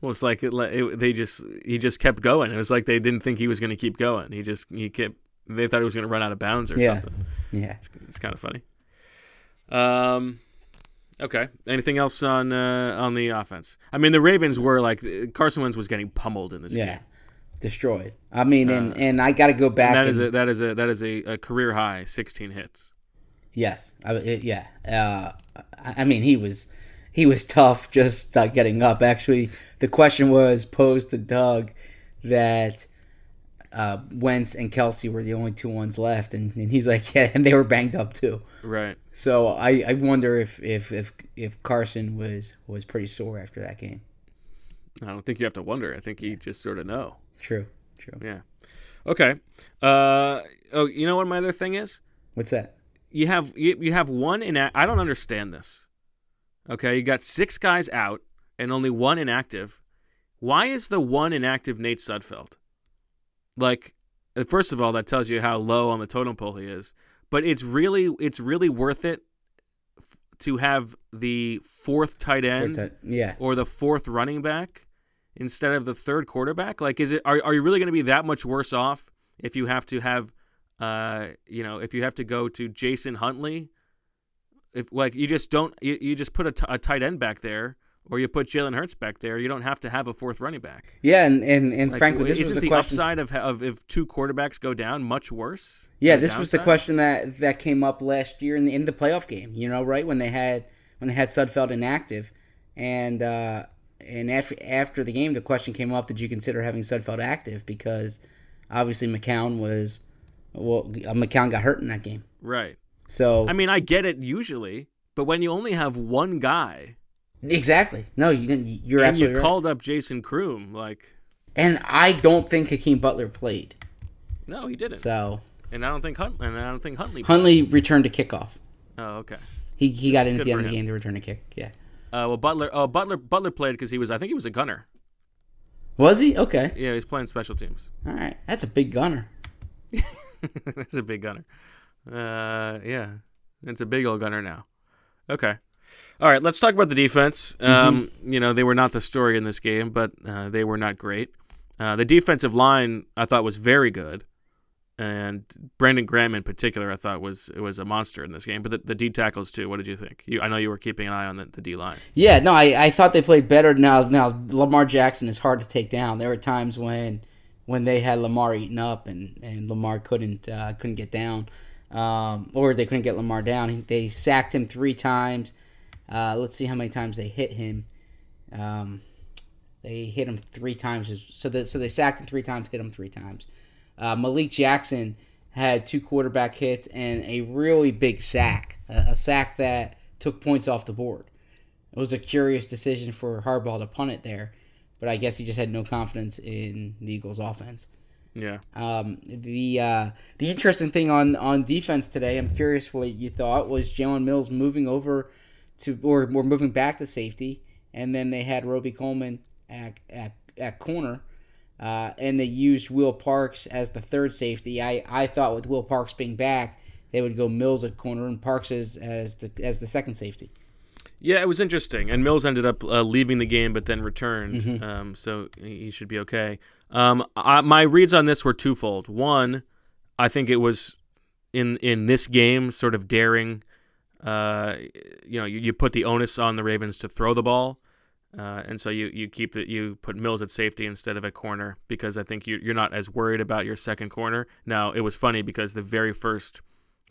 Speaker 5: well it's like it, it, they just he just kept going it was like they didn't think he was going to keep going he just he kept they thought he was going to run out of bounds or
Speaker 6: Yeah.
Speaker 5: something
Speaker 6: Yeah.
Speaker 5: it's kind of funny um okay anything else on uh, on the offense i mean the ravens were like carson wentz was getting pummeled in this
Speaker 6: Yeah.
Speaker 5: game
Speaker 6: Destroyed. I mean, and and I got to go back.
Speaker 5: And that is
Speaker 6: and-
Speaker 5: a, that is a that is a, a career high 16 hits
Speaker 6: Yes, I, it, yeah. Uh, I I mean, he was he was tough just uh, getting up. Actually, the question was posed to Doug that uh, Wentz and Kelce were the only two ones left, and, and he's like, yeah, and they were banged up too.
Speaker 5: right
Speaker 6: So I, I wonder if, if if if Carson was was pretty sore after that game.
Speaker 5: i don't think you have to wonder i think you just sort of know
Speaker 6: True, true.
Speaker 5: yeah okay uh oh you know what my other thing is
Speaker 6: What's that?
Speaker 5: you have you, you have one in I don't understand this. Okay, you got six guys out and only one inactive. Why is the one inactive Nate Sudfeld? Like, uh, first of all, that tells you how low on the totem pole he is. But it's really it's really worth it f- to have the fourth tight end
Speaker 6: tight- yeah.
Speaker 5: or the fourth running back instead of the third quarterback. Like, is it are are you really going to be that much worse off if you have to have uh, you know, if you have to go to Jason Huntley, if like you just don't, you, you just put a, t- a tight end back there, or you put Jalen Hurts back there. You don't have to have a fourth running back.
Speaker 6: Yeah, and and, and
Speaker 5: Like,
Speaker 6: frankly, this
Speaker 5: isn't
Speaker 6: was
Speaker 5: the
Speaker 6: question.
Speaker 5: upside of of if two quarterbacks go down much worse?
Speaker 6: Yeah, this was the question that that came up last year in the in the playoff game. You know, right when they had when they had Sudfeld inactive, and uh, and after after the game, the question came up: Did you consider having Sudfeld active? Because obviously McCown was well, uh, McCown got hurt in that game.
Speaker 5: Right.
Speaker 6: So
Speaker 5: I mean, I get it usually, but when you only have one guy,
Speaker 6: exactly, no, you didn't- you're
Speaker 5: and
Speaker 6: absolutely
Speaker 5: you
Speaker 6: right.
Speaker 5: called up Jason Croom, like,
Speaker 6: and I don't think Hakeem Butler played.
Speaker 5: no, he didn't.
Speaker 6: So
Speaker 5: and I don't think Hunt, and I don't think Huntley.
Speaker 6: Huntley returned to kickoff.
Speaker 5: Oh, okay.
Speaker 6: He he got in at the end of the game to return a kick. Yeah.
Speaker 5: Uh, well, Butler. Oh, Butler. Butler played because he was. I think he was a gunner.
Speaker 6: Was he? Okay.
Speaker 5: Yeah, he's playing special teams.
Speaker 6: All right. That's a big gunner.
Speaker 5: That's a big gunner. Uh, yeah, it's a big old gunner now. Okay. All right, let's talk about the defense. Um, You know, they were not the story in this game, but uh, they were not great. Uh, the defensive line I thought was very good, and Brandon Graham in particular I thought was was a monster in this game. But the, the D tackles too. What did you think? You, I know you were keeping an eye on the, the D line.
Speaker 6: Yeah, no, I, I thought they played better. Now, now Lamar Jackson is hard to take down. There were times when when they had Lamar eaten up and, and Lamar couldn't uh, couldn't get down, um, or they couldn't get Lamar down. They sacked him three times. Uh, let's see how many times they hit him. Um, they hit him three times. So that so they sacked him three times, hit him three times. Uh, Malik Jackson had two quarterback hits and a really big sack, a, a sack that took points off the board. It was a curious decision for Harbaugh to punt it there, but I guess he just had no confidence in the Eagles' offense.
Speaker 5: Yeah.
Speaker 6: Um, the uh, the interesting thing on, on defense today, I'm curious what you thought was Jalen Mills moving over to or, or moving back to safety, and then they had Robey-Coleman at at, at corner, uh, and they used Will Parks as the third safety. I, I thought with Will Parks being back, they would go Mills at corner and Parks as, as the as the second safety.
Speaker 5: Yeah, it was interesting. And Mills ended up uh, leaving the game, but then returned.
Speaker 6: Mhm.
Speaker 5: Um, so he he should be okay. Um, I, my reads on this were twofold. One, I think it was in in this game sort of daring. Uh, you know, you, you put the onus on the Ravens to throw the ball, uh, and so you you keep the you put Mills at safety instead of at corner because I think you, you're not as worried about your second corner. Now it was funny because the very first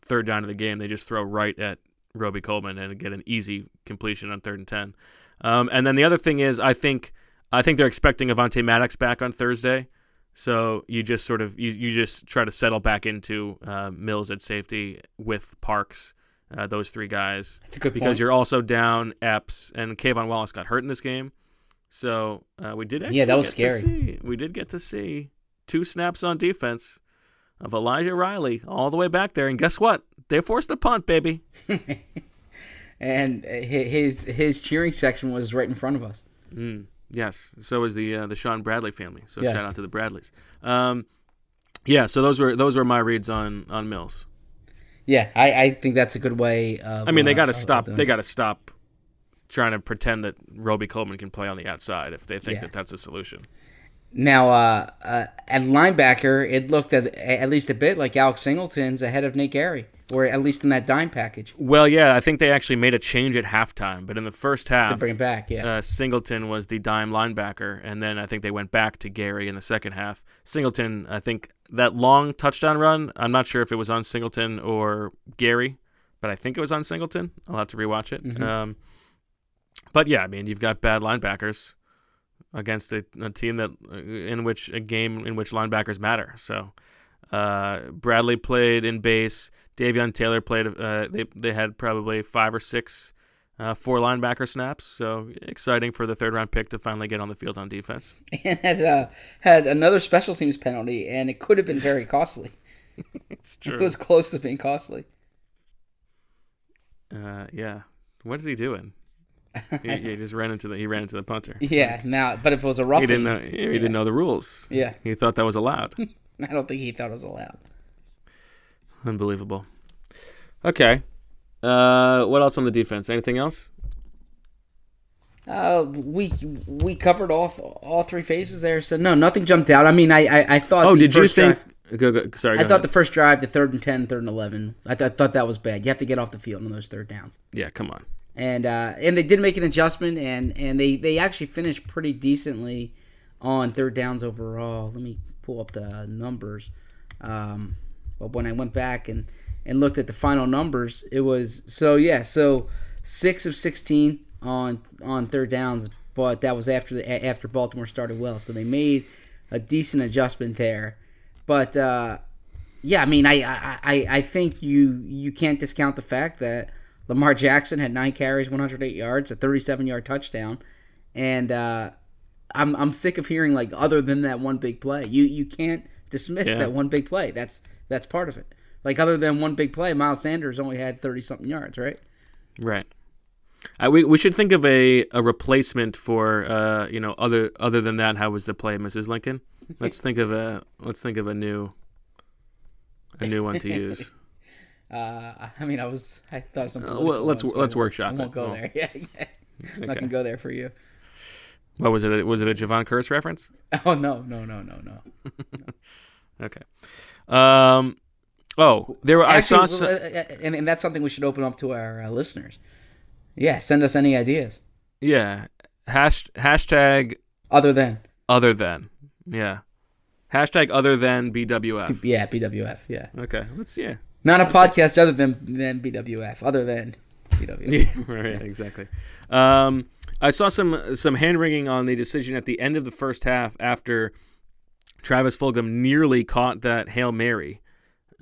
Speaker 5: third down of the game, they just throw right at Robey-Coleman and get an easy completion on third and ten. Um, and then the other thing is, I think I think they're expecting Avonte Maddox back on Thursday, so you just sort of you, you just try to settle back into uh, Mills at safety with Parks, uh, those three guys.
Speaker 6: That's a good
Speaker 5: because
Speaker 6: point.
Speaker 5: you're also down Epps and K'Von Wallace got hurt in this game, so uh, we did actually
Speaker 6: Yeah, that was
Speaker 5: get to
Speaker 6: scary.
Speaker 5: see- we did get to see two snaps on defense of Elijah Riley all the way back there, and guess what? They forced a punt, baby.
Speaker 6: and his his cheering section was right in front of us.
Speaker 5: Mm, yes. So is the uh, the Shaun Bradley family. So
Speaker 6: Yes.
Speaker 5: shout out to the Bradleys. Um, yeah. So those were those were my reads on on Mills.
Speaker 6: Yeah, I, I think that's a good way. Of,
Speaker 5: I mean, they
Speaker 6: uh,
Speaker 5: got to stop. They got to stop trying to pretend that Robey-Coleman can play on the outside if they think
Speaker 6: Yeah.
Speaker 5: that that's a solution.
Speaker 6: Now, uh, uh, at linebacker, it looked at, at least a bit like Alex Singleton's ahead of Nate Gerry, or at least in that dime package.
Speaker 5: Well, yeah, I think they actually made a change at halftime, but in the first half,
Speaker 6: bring back, yeah.
Speaker 5: uh, Singleton was the dime linebacker, and then I think they went back to Gerry in the second half. Singleton, I think that long touchdown run, I'm not sure if it was on Singleton or Gerry, but I think it was on Singleton. I'll have to rewatch it.
Speaker 6: Mhm.
Speaker 5: Um, but yeah, I mean, you've got bad linebackers against a, a team that uh, in which a game in which linebackers matter. So uh, Bradley played in base. Davion Taylor played. Uh, they they had probably five or six uh, four linebacker snaps. So exciting for the third round pick to finally get on the field on defense.
Speaker 6: And had, uh, had another special teams penalty, and it could have been very costly.
Speaker 5: it's true.
Speaker 6: It was close to being costly.
Speaker 5: Uh, yeah. What is he doing? he, he just ran into the he ran into the punter.
Speaker 6: Yeah, now, but if it was a rough,
Speaker 5: He didn't know. He
Speaker 6: yeah.
Speaker 5: didn't know the rules.
Speaker 6: Yeah.
Speaker 5: He thought that was allowed.
Speaker 6: I don't think he thought it was allowed.
Speaker 5: Unbelievable. Okay. Uh, what else on the defense? Anything else?
Speaker 6: Uh, we we covered all all three phases there, so no, nothing jumped out. I mean, I I, I thought.
Speaker 5: Oh,
Speaker 6: the
Speaker 5: did you
Speaker 6: first
Speaker 5: think?
Speaker 6: drive-
Speaker 5: Go, go, sorry.
Speaker 6: I
Speaker 5: go
Speaker 6: thought the first drive, the third and 10, third and eleven. I th- thought that was bad. You have to get off the field on those third downs.
Speaker 5: Yeah, come on.
Speaker 6: and uh, and they did make an adjustment, and and they they actually finished pretty decently on third downs overall. Let me pull up the numbers. Um, but when I went back and and looked at the final numbers, it was so yeah, so six of sixteen on on third downs, but that was after the after Baltimore started well, so they made a decent adjustment there. But uh, yeah, I mean, I, I I think you you can't discount the fact that Lamar Jackson had nine carries, 108 yards, a 37 yard touchdown, and uh, I'm I'm sick of hearing like other than that one big play. You you can't dismiss
Speaker 5: Yeah.
Speaker 6: that one big play. That's that's part of it. Like other than one big play, Miles Sanders only had 30 something yards, right?
Speaker 5: Right. Uh, we we should think of a, a replacement for uh you know other other than that. How was the play, Mrs. Lincoln? Let's think of a let's think of a new a new one to use.
Speaker 6: Uh, I mean, I was I thought something.
Speaker 5: Uh, well, let's-
Speaker 6: ones,
Speaker 5: let's
Speaker 6: I
Speaker 5: workshop
Speaker 6: I won't
Speaker 5: it.
Speaker 6: go there. Yeah, yeah.
Speaker 5: Okay.
Speaker 6: gonna go there for you.
Speaker 5: What was it? Was it a Jevon Kearse reference?
Speaker 6: Oh no, no, no, no, no.
Speaker 5: Okay. Um. Oh, there were. I saw. Some,
Speaker 6: uh, uh, and, and that's something we should open up to our uh, listeners. Yeah, send us any ideas
Speaker 5: yeah. Hash hashtag
Speaker 6: other than
Speaker 5: other than. Yeah. Hashtag other than BWF.
Speaker 6: yeah BWF. Yeah,
Speaker 5: Okay. Let's yeah.
Speaker 6: not a podcast other than than BWF. Other than BWF.
Speaker 5: Yeah, right, exactly. Um, I saw some some hand wringing on the decision at the end of the first half after Travis Fulgham nearly caught that hail mary,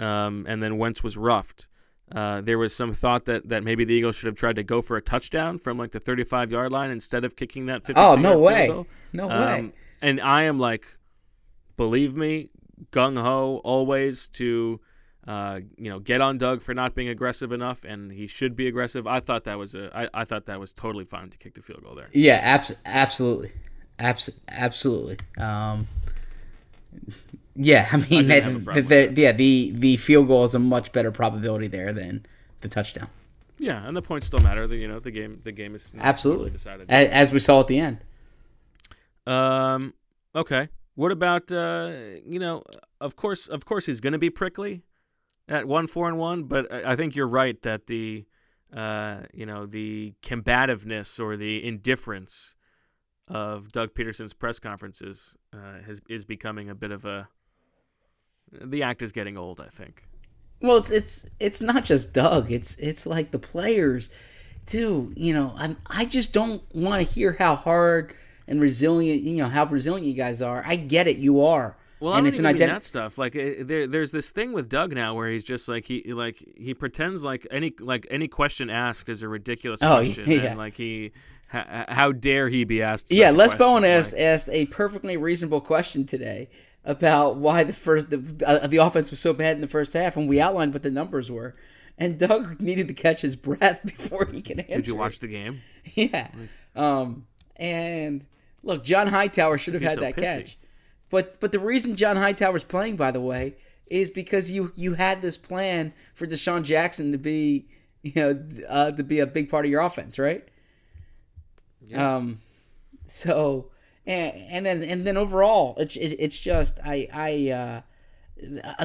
Speaker 5: um, and then Wentz was roughed. Uh, there was some thought that, that maybe the Eagles should have tried to go for a touchdown from like the 35 yard line instead of kicking that 52
Speaker 6: Oh, no way.
Speaker 5: goal.
Speaker 6: No
Speaker 5: Um,
Speaker 6: way.
Speaker 5: And I am like, believe me, gung ho always to, uh, you know, get on Doug for not being aggressive enough, and he should be aggressive. I thought that was a, I, I thought that was totally fine to kick the field goal there.
Speaker 6: Yeah, abs- absolutely, abs- absolutely. Um, yeah, I mean,
Speaker 5: a
Speaker 6: that- the- the- yeah, the the field goal is a much better probability there than the touchdown.
Speaker 5: Yeah, and the points still matter. The, you know, the game, the game is
Speaker 6: Absolutely,
Speaker 5: decided.
Speaker 6: A- as we saw at the end.
Speaker 5: Um. Okay. What about uh? You know, of course, of course, he's going to be prickly at one four and one. But I I think you're right that the, uh, you know, the combativeness or the indifference of Doug Pederson's press conferences uh, has is becoming a bit of a. The act is getting old. I think.
Speaker 6: Well, it's it's it's not just Doug. It's it's like the players, too. You know, I I just don't want to hear how hard and resilient you know how resilient you guys are. I get it, you are.
Speaker 5: Well,
Speaker 6: and
Speaker 5: I don't
Speaker 6: it's
Speaker 5: even
Speaker 6: an
Speaker 5: mean that stuff. Like uh, there, there's this thing with Doug now where he's just like he like he pretends like any like any question asked is a ridiculous
Speaker 6: Oh,
Speaker 5: question,
Speaker 6: yeah.
Speaker 5: and like he, ha, how dare he be asked? such
Speaker 6: Yeah,
Speaker 5: a
Speaker 6: Les Bowen
Speaker 5: like-
Speaker 6: asked asked a perfectly reasonable question today about why the first the, uh, the offense was so bad in the first half, and we outlined what the numbers were. And Doug needed to catch his breath before he could answer.
Speaker 5: Did you watch the game?
Speaker 6: Yeah. Um, and look, John Hightower should have had
Speaker 5: so
Speaker 6: that
Speaker 5: pissy.
Speaker 6: catch. But but the reason John Hightower's playing, by the way, is because you you had this plan for DeSean Jackson to be you know uh, to be a big part of your offense, right? Yeah. Um, so and and then and then overall, it's it's it's just I I uh,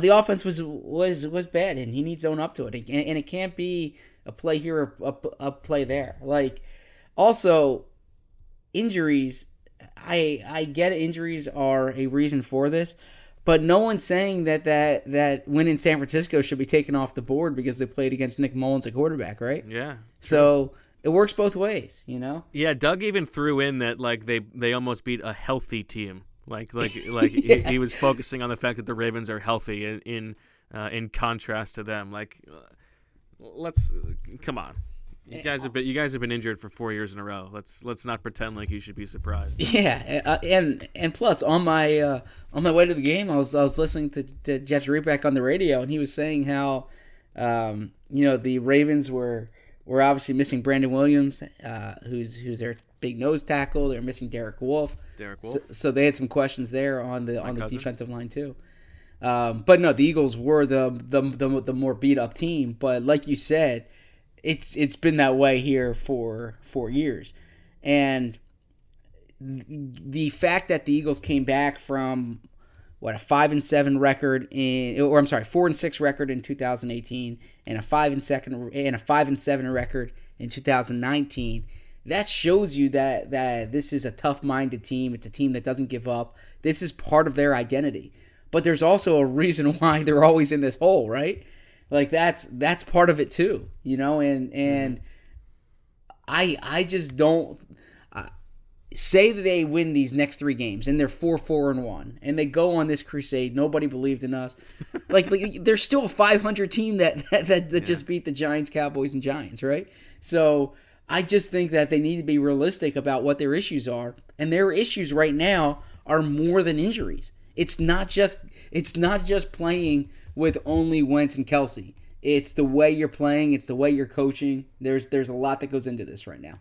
Speaker 6: the offense was was was bad, and he needs to own up to it, and, and it can't be a play here, or a, a play there. Like also injuries. I I get injuries are a reason for this, but no one's saying that that that win in San Francisco should be taken off the board because they played against Nick Mullens a quarterback, right?
Speaker 5: Yeah.
Speaker 6: So it works both ways, you know.
Speaker 5: Yeah, Doug even threw in that like they they almost beat a healthy team. Like like like
Speaker 6: Yeah.
Speaker 5: he, he was focusing on the fact that the Ravens are healthy in in, uh, in contrast to them. Like, uh, let's come on. You guys have been you guys have been injured for four years in a row. Let's let's not pretend like you should be surprised.
Speaker 6: Yeah, uh, and and plus on my uh, on my way to the game, I was I was listening to, to Jeff Zrebiec on the radio, and he was saying how um, you know the Ravens were were obviously missing Brandon Williams, uh, who's who's their big nose tackle. They're missing Derek Wolfe.
Speaker 5: Derek
Speaker 6: So,
Speaker 5: Wolfe.
Speaker 6: so they had some questions there on the on the
Speaker 5: cousin.
Speaker 6: defensive line too. Um, but no, the Eagles were the, the the the more beat up team. But like you said, it's it's been that way here for four years, and the fact that the Eagles came back from what a five and seven record in, or I'm sorry, four and six record in 2018, and a five and second and a five and seven record in 2019. That shows you that that this is a tough-minded team. It's a team that doesn't give up. This is part of their identity. But there's also a reason why they're always in this hole, right? Like that's that's part of it too, you know. And and mm-hmm. I I just don't say that they win these next three games and they're four four and one and they go on this crusade nobody believed in us like, like they're still a 500 team that that, that, that just beat the giants cowboys and giants right so i just think that they need to be realistic about what their issues are and their issues right now are more than injuries it's not just it's not just playing with only Wentz and Kelce. It's the way you're playing. It's the way you're coaching. There's there's a lot that goes into this right now.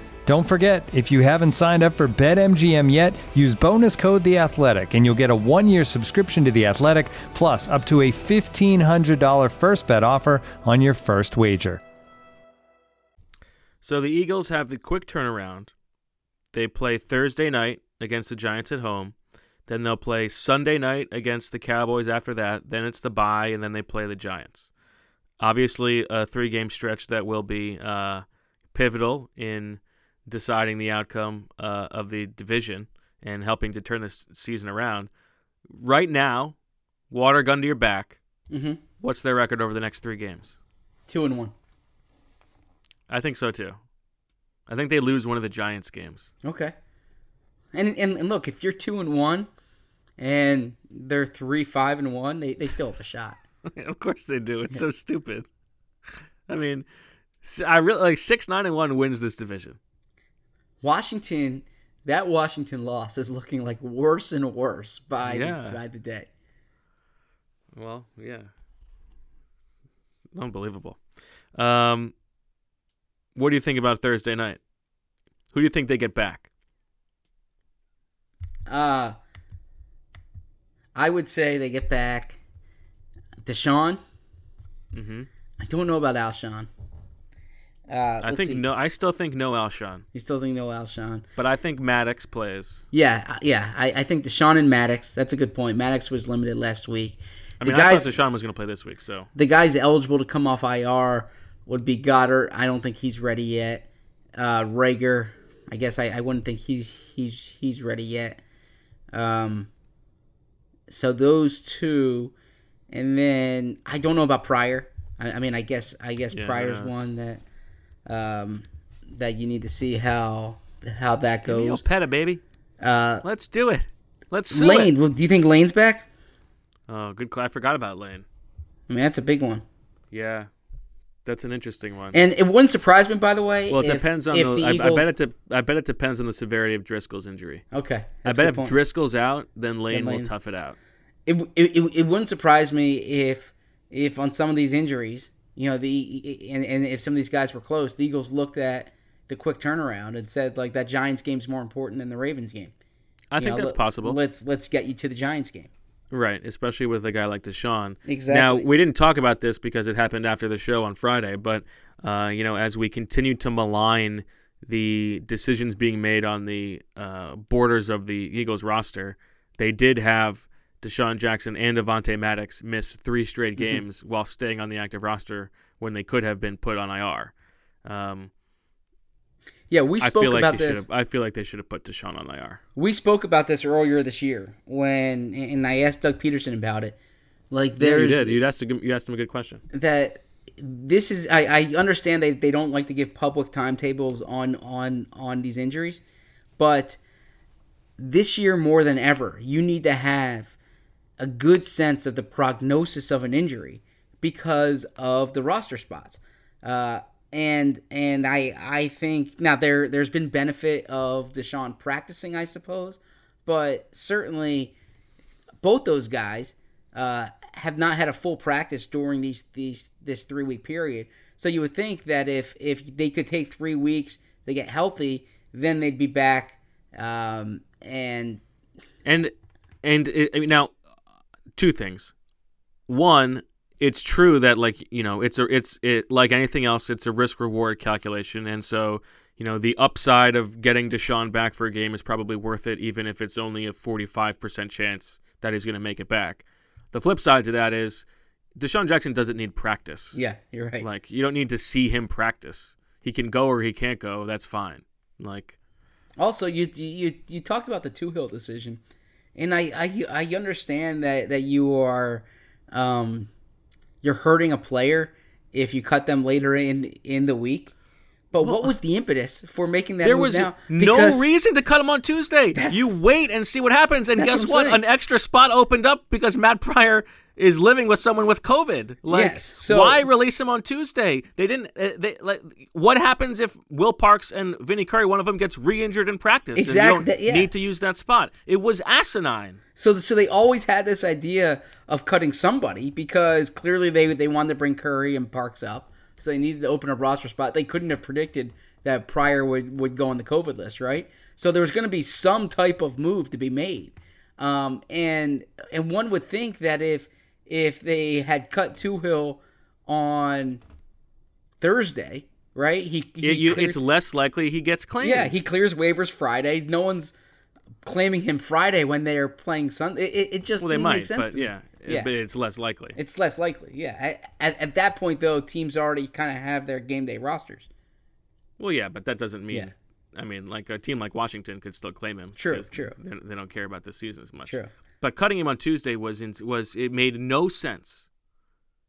Speaker 4: Don't forget, if you haven't signed up for BetMGM yet, use bonus code The Athletic, and you'll get a one-year subscription to The Athletic, plus up to a $1,500 first bet offer on your first wager.
Speaker 5: So the Eagles have the quick turnaround. They play Thursday night against the Giants at home. Then they'll play Sunday night against the Cowboys after that. Then it's the bye, and then they play the Giants. Obviously, a three-game stretch that will be uh, pivotal in deciding the outcome uh, of the division and helping to turn this season around. Right now, water gun to your back.
Speaker 6: Mm-hmm.
Speaker 5: What's their record over the next three games?
Speaker 6: Two and one.
Speaker 5: I think so too. I think they lose one of the Giants games.
Speaker 6: Okay. And and, and look, if you're two and one, and they're three five and one, they they still have a shot.
Speaker 5: of course they do. It's so stupid. I mean, I really like six nine and one wins this division.
Speaker 6: Washington, that Washington loss is looking like worse and worse by
Speaker 5: Yeah.
Speaker 6: the, by the day.
Speaker 5: Well, yeah. Unbelievable. Um, what do you think about Thursday night? Who do you think they get back?
Speaker 6: Uh I would say they get back DeSean.
Speaker 5: Mm-hmm.
Speaker 6: I don't know about Alshon. Uh,
Speaker 5: I think
Speaker 6: see.
Speaker 5: no. I still think no Alshon,
Speaker 6: You still think no Alshon?
Speaker 5: but I think Maddox plays.
Speaker 6: Yeah, uh, yeah. I, I think DeSean and Maddox. That's a good point. Maddox was limited last week.
Speaker 5: I
Speaker 6: The
Speaker 5: mean,
Speaker 6: guys,
Speaker 5: I thought DeSean was going to play this week, so
Speaker 6: the guys eligible to come off IR would be Goedert. I don't think he's ready yet. Uh, Reagor, I guess I, I wouldn't think he's he's he's ready yet. Um, so those two, and then I don't know about Pryor. I, I mean, I guess I guess
Speaker 5: Yeah,
Speaker 6: Pryor's one that um, that you need to see how how that
Speaker 5: Give me
Speaker 6: goes.
Speaker 5: a peta baby.
Speaker 6: Uh,
Speaker 5: Let's do it. Let's sue
Speaker 6: Lane,
Speaker 5: it.
Speaker 6: well, do you think Lane's back?
Speaker 5: Oh, good. I forgot about Lane.
Speaker 6: I mean, that's a big one.
Speaker 5: Yeah, that's an interesting one.
Speaker 6: And it wouldn't surprise me, by the way.
Speaker 5: well, it
Speaker 6: if-
Speaker 5: depends on
Speaker 6: if
Speaker 5: the.
Speaker 6: the
Speaker 5: I, I bet it. De- I bet it depends on the severity of Driscoll's injury.
Speaker 6: Okay,
Speaker 5: I
Speaker 6: that's a
Speaker 5: bet
Speaker 6: good
Speaker 5: if
Speaker 6: point.
Speaker 5: Driscoll's out, then Lane, will
Speaker 6: Lane-
Speaker 5: tough it out.
Speaker 6: it, it, it, it wouldn't surprise me if if on some of these injuries, you know, the and, and if some of these guys were close, the Eagles looked at the quick turnaround and said like that Giants game's more important than the Ravens game.
Speaker 5: I
Speaker 6: You
Speaker 5: think
Speaker 6: know,
Speaker 5: that's
Speaker 6: let-
Speaker 5: possible.
Speaker 6: Let's let's get you to the Giants game.
Speaker 5: Right, especially with a guy like DeSean.
Speaker 6: Exactly.
Speaker 5: Now we didn't talk about this because it happened after the show on Friday, but uh, you know, as we continue to malign the decisions being made on the uh, borders of the Eagles roster, they did have DeSean Jackson and Avonte Maddox miss three straight
Speaker 6: Mm-hmm.
Speaker 5: games while staying on the active roster when they could have been put on IR. Um,
Speaker 6: Yeah, we
Speaker 5: I
Speaker 6: spoke
Speaker 5: feel like
Speaker 6: about this.
Speaker 5: I feel like they should have put DeSean on IR.
Speaker 6: We spoke about this earlier this year when, and I asked Doug Pederson about it. Like,
Speaker 5: Yeah, you did. You asked. A, you asked him a good question.
Speaker 6: that this is I, I understand they, they don't like to give public timetables on on on these injuries but this year more than ever you need to have a good sense of the prognosis of an injury because of the roster spots uh, and and I I think now there there's been benefit of DeSean practicing I suppose but certainly both those guys uh, have not had a full practice during these these this three week period. So you would think that if if they could take three weeks, they get healthy, then they'd be back. Um, and
Speaker 5: And and it, I mean, now, two things. One, it's true that like you know it's a it's it like anything else it's a risk reward calculation and so you know the upside of getting DeSean back for a game is probably worth it even if it's only a 45% chance that he's going to make it back. The flip side to that is DeSean Jackson doesn't need practice.
Speaker 6: Yeah, you're right.
Speaker 5: Like you don't need to see him practice. He can go or he can't go. That's fine. Like
Speaker 6: Also, you you you talked about the Toohill decision, and I I I understand that that you are, um, you're hurting a player if you cut them later in in the week. But what was the impetus for making that
Speaker 5: there was
Speaker 6: now?
Speaker 5: no reason to cut him on Tuesday. You wait and see what happens. And guess
Speaker 6: what
Speaker 5: what? An extra spot opened up because Matt Pryor is living with someone with COVID. Like,
Speaker 6: Yes, so-
Speaker 5: why release him on Tuesday? They didn't. Uh, they like. What happens if Will Parks and Vinny Curry, one of them, gets re-injured in practice?
Speaker 6: Exactly,
Speaker 5: And you don't
Speaker 6: yeah.
Speaker 5: need to use that spot. It was asinine.
Speaker 6: So, so they always had this idea of cutting somebody because clearly they they wanted to bring Curry and Parks up, so they needed to open a roster spot. They couldn't have predicted that Pryor would would go on the COVID list, right? So there was going to be some type of move to be made, um, and and one would think that if if they had cut Toohill on Thursday, right? He, he
Speaker 5: It- you- it's less likely he gets claimed.
Speaker 6: yeah, he clears waivers Friday. No one's claiming him Friday when they're playing Sunday. It, it, it just
Speaker 5: well, they might,
Speaker 6: make sense
Speaker 5: but yeah,
Speaker 6: yeah.
Speaker 5: but it's less likely.
Speaker 6: it's less likely. Yeah, at, at, at that point though, teams already kind of have their game day rosters.
Speaker 5: Well, yeah, but that doesn't mean.
Speaker 6: Yeah.
Speaker 5: I mean, like a team like Washington could still claim him.
Speaker 6: True, true.
Speaker 5: They, they don't care about the season as much.
Speaker 6: True.
Speaker 5: But cutting him on Tuesday was in, was it made no sense.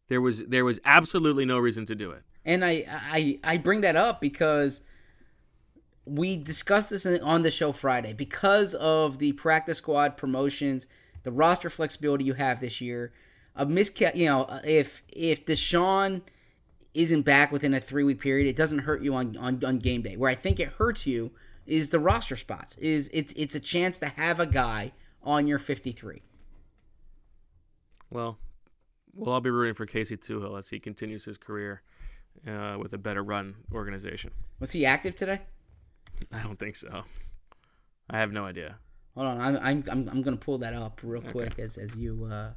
Speaker 5: There was there was absolutely no reason to do it.
Speaker 6: And I I I bring that up because we discussed this on the show Friday because of the practice squad promotions, the roster flexibility you have this year. A misca you know, if if DeSean isn't back within a three week period, it doesn't hurt you on, on on game day. Where I think it hurts you is the roster spots. Is it's it's a chance to have a guy on your fifty three.
Speaker 5: Well, well, I'll be rooting for Casey Toohill as he continues his career uh, with a better run organization.
Speaker 6: Was he active today?
Speaker 5: I don't think so. I have no idea.
Speaker 6: Hold on, I'm I'm I'm, I'm gonna pull that up real quick as as you uh,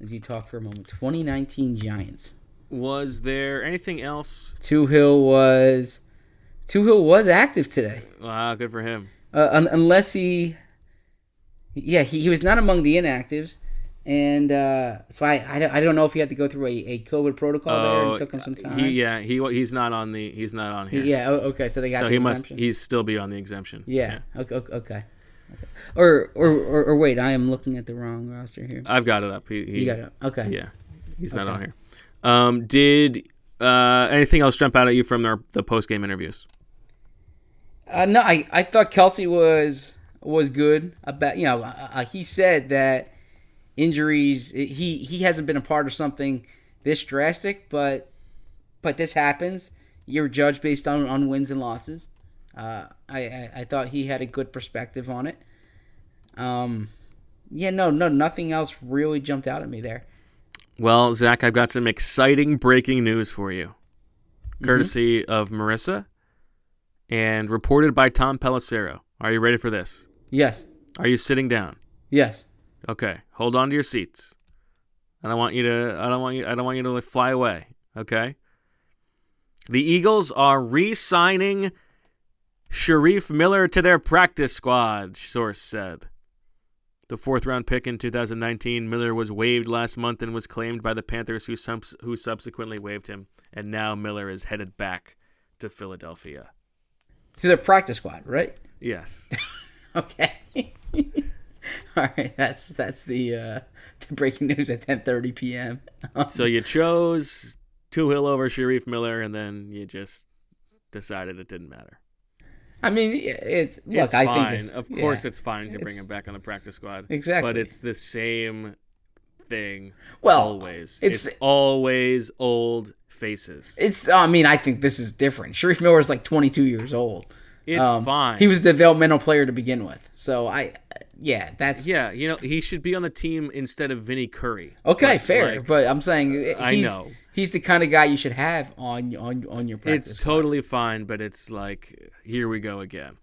Speaker 6: as you talk for a moment. 2019 Giants.
Speaker 5: Was there anything else?
Speaker 6: Toohill was Toohill was active today,
Speaker 5: Wow, good for him.
Speaker 6: uh, un- unless he. Yeah, he, he was not among the inactives, and uh, so I, I don't- I don't know if he had to go through a, a COVID protocol there and it took him some time.
Speaker 5: Oh, He, yeah, he he's not on the he's not on here.
Speaker 6: yeah, oh, okay, so they got
Speaker 5: so
Speaker 6: the
Speaker 5: he must he's still be on the exemption.
Speaker 6: yeah, Okay, okay, okay. Or, or or or wait, I am looking at the wrong roster here.
Speaker 5: I've got it up. He, he
Speaker 6: You got it up. Okay.
Speaker 5: Yeah, he's not
Speaker 6: Okay.
Speaker 5: on here. Um, did uh, anything else jump out at you from their, the post game interviews?
Speaker 6: Uh, no, I, I thought Kelce was was good about you know uh, uh, he said that injuries he he hasn't been a part of something this drastic but but this happens. You're judged based on, on wins and losses. Uh, I, I I thought he had a good perspective on it. Um yeah no no nothing else really jumped out at me there.
Speaker 5: Well, Zach, I've got some exciting breaking news for you,
Speaker 6: Mm-hmm.
Speaker 5: courtesy of Marissa, and reported by Tom Pelissero. Are you ready for this?
Speaker 6: yes
Speaker 5: Are you sitting down?
Speaker 6: yes
Speaker 5: Okay, hold on to your seats. I don't want you to. I don't want you. I don't want you to like, fly away. Okay. The Eagles are re-signing Shareef Miller to their practice squad. Source said. The fourth round pick in 2019, Miller was waived last month and was claimed by the Panthers, who subs- who subsequently waived him. And now Miller is headed back to Philadelphia.
Speaker 6: to the practice squad right
Speaker 5: Yes.
Speaker 6: Okay. All right, that's that's the uh, the breaking news at 10:30 p.m.
Speaker 5: So you chose Toohill over Shareef Miller, and then you just decided it didn't matter.
Speaker 6: I mean, it's look.
Speaker 5: it's
Speaker 6: I
Speaker 5: fine.
Speaker 6: think it's,
Speaker 5: of course,
Speaker 6: yeah.
Speaker 5: it's fine to bring him back on the practice squad.
Speaker 6: Exactly.
Speaker 5: But it's the same thing.
Speaker 6: Well,
Speaker 5: always.
Speaker 6: it's-
Speaker 5: It's, always old faces.
Speaker 6: It's. I mean, I think this is different. Sharif Miller is like 22 years old.
Speaker 5: It's
Speaker 6: Um,
Speaker 5: fine.
Speaker 6: He was a developmental player to begin with, so I, yeah, that's
Speaker 5: yeah, you know, he should be on the team instead of Vinny Curry.
Speaker 6: okay,
Speaker 5: Like-
Speaker 6: fair.
Speaker 5: like,
Speaker 6: but I'm saying he's,
Speaker 5: I know.
Speaker 6: he's the kind of guy you should have on on on your practice.
Speaker 5: it's totally fine, but it's like here we go again.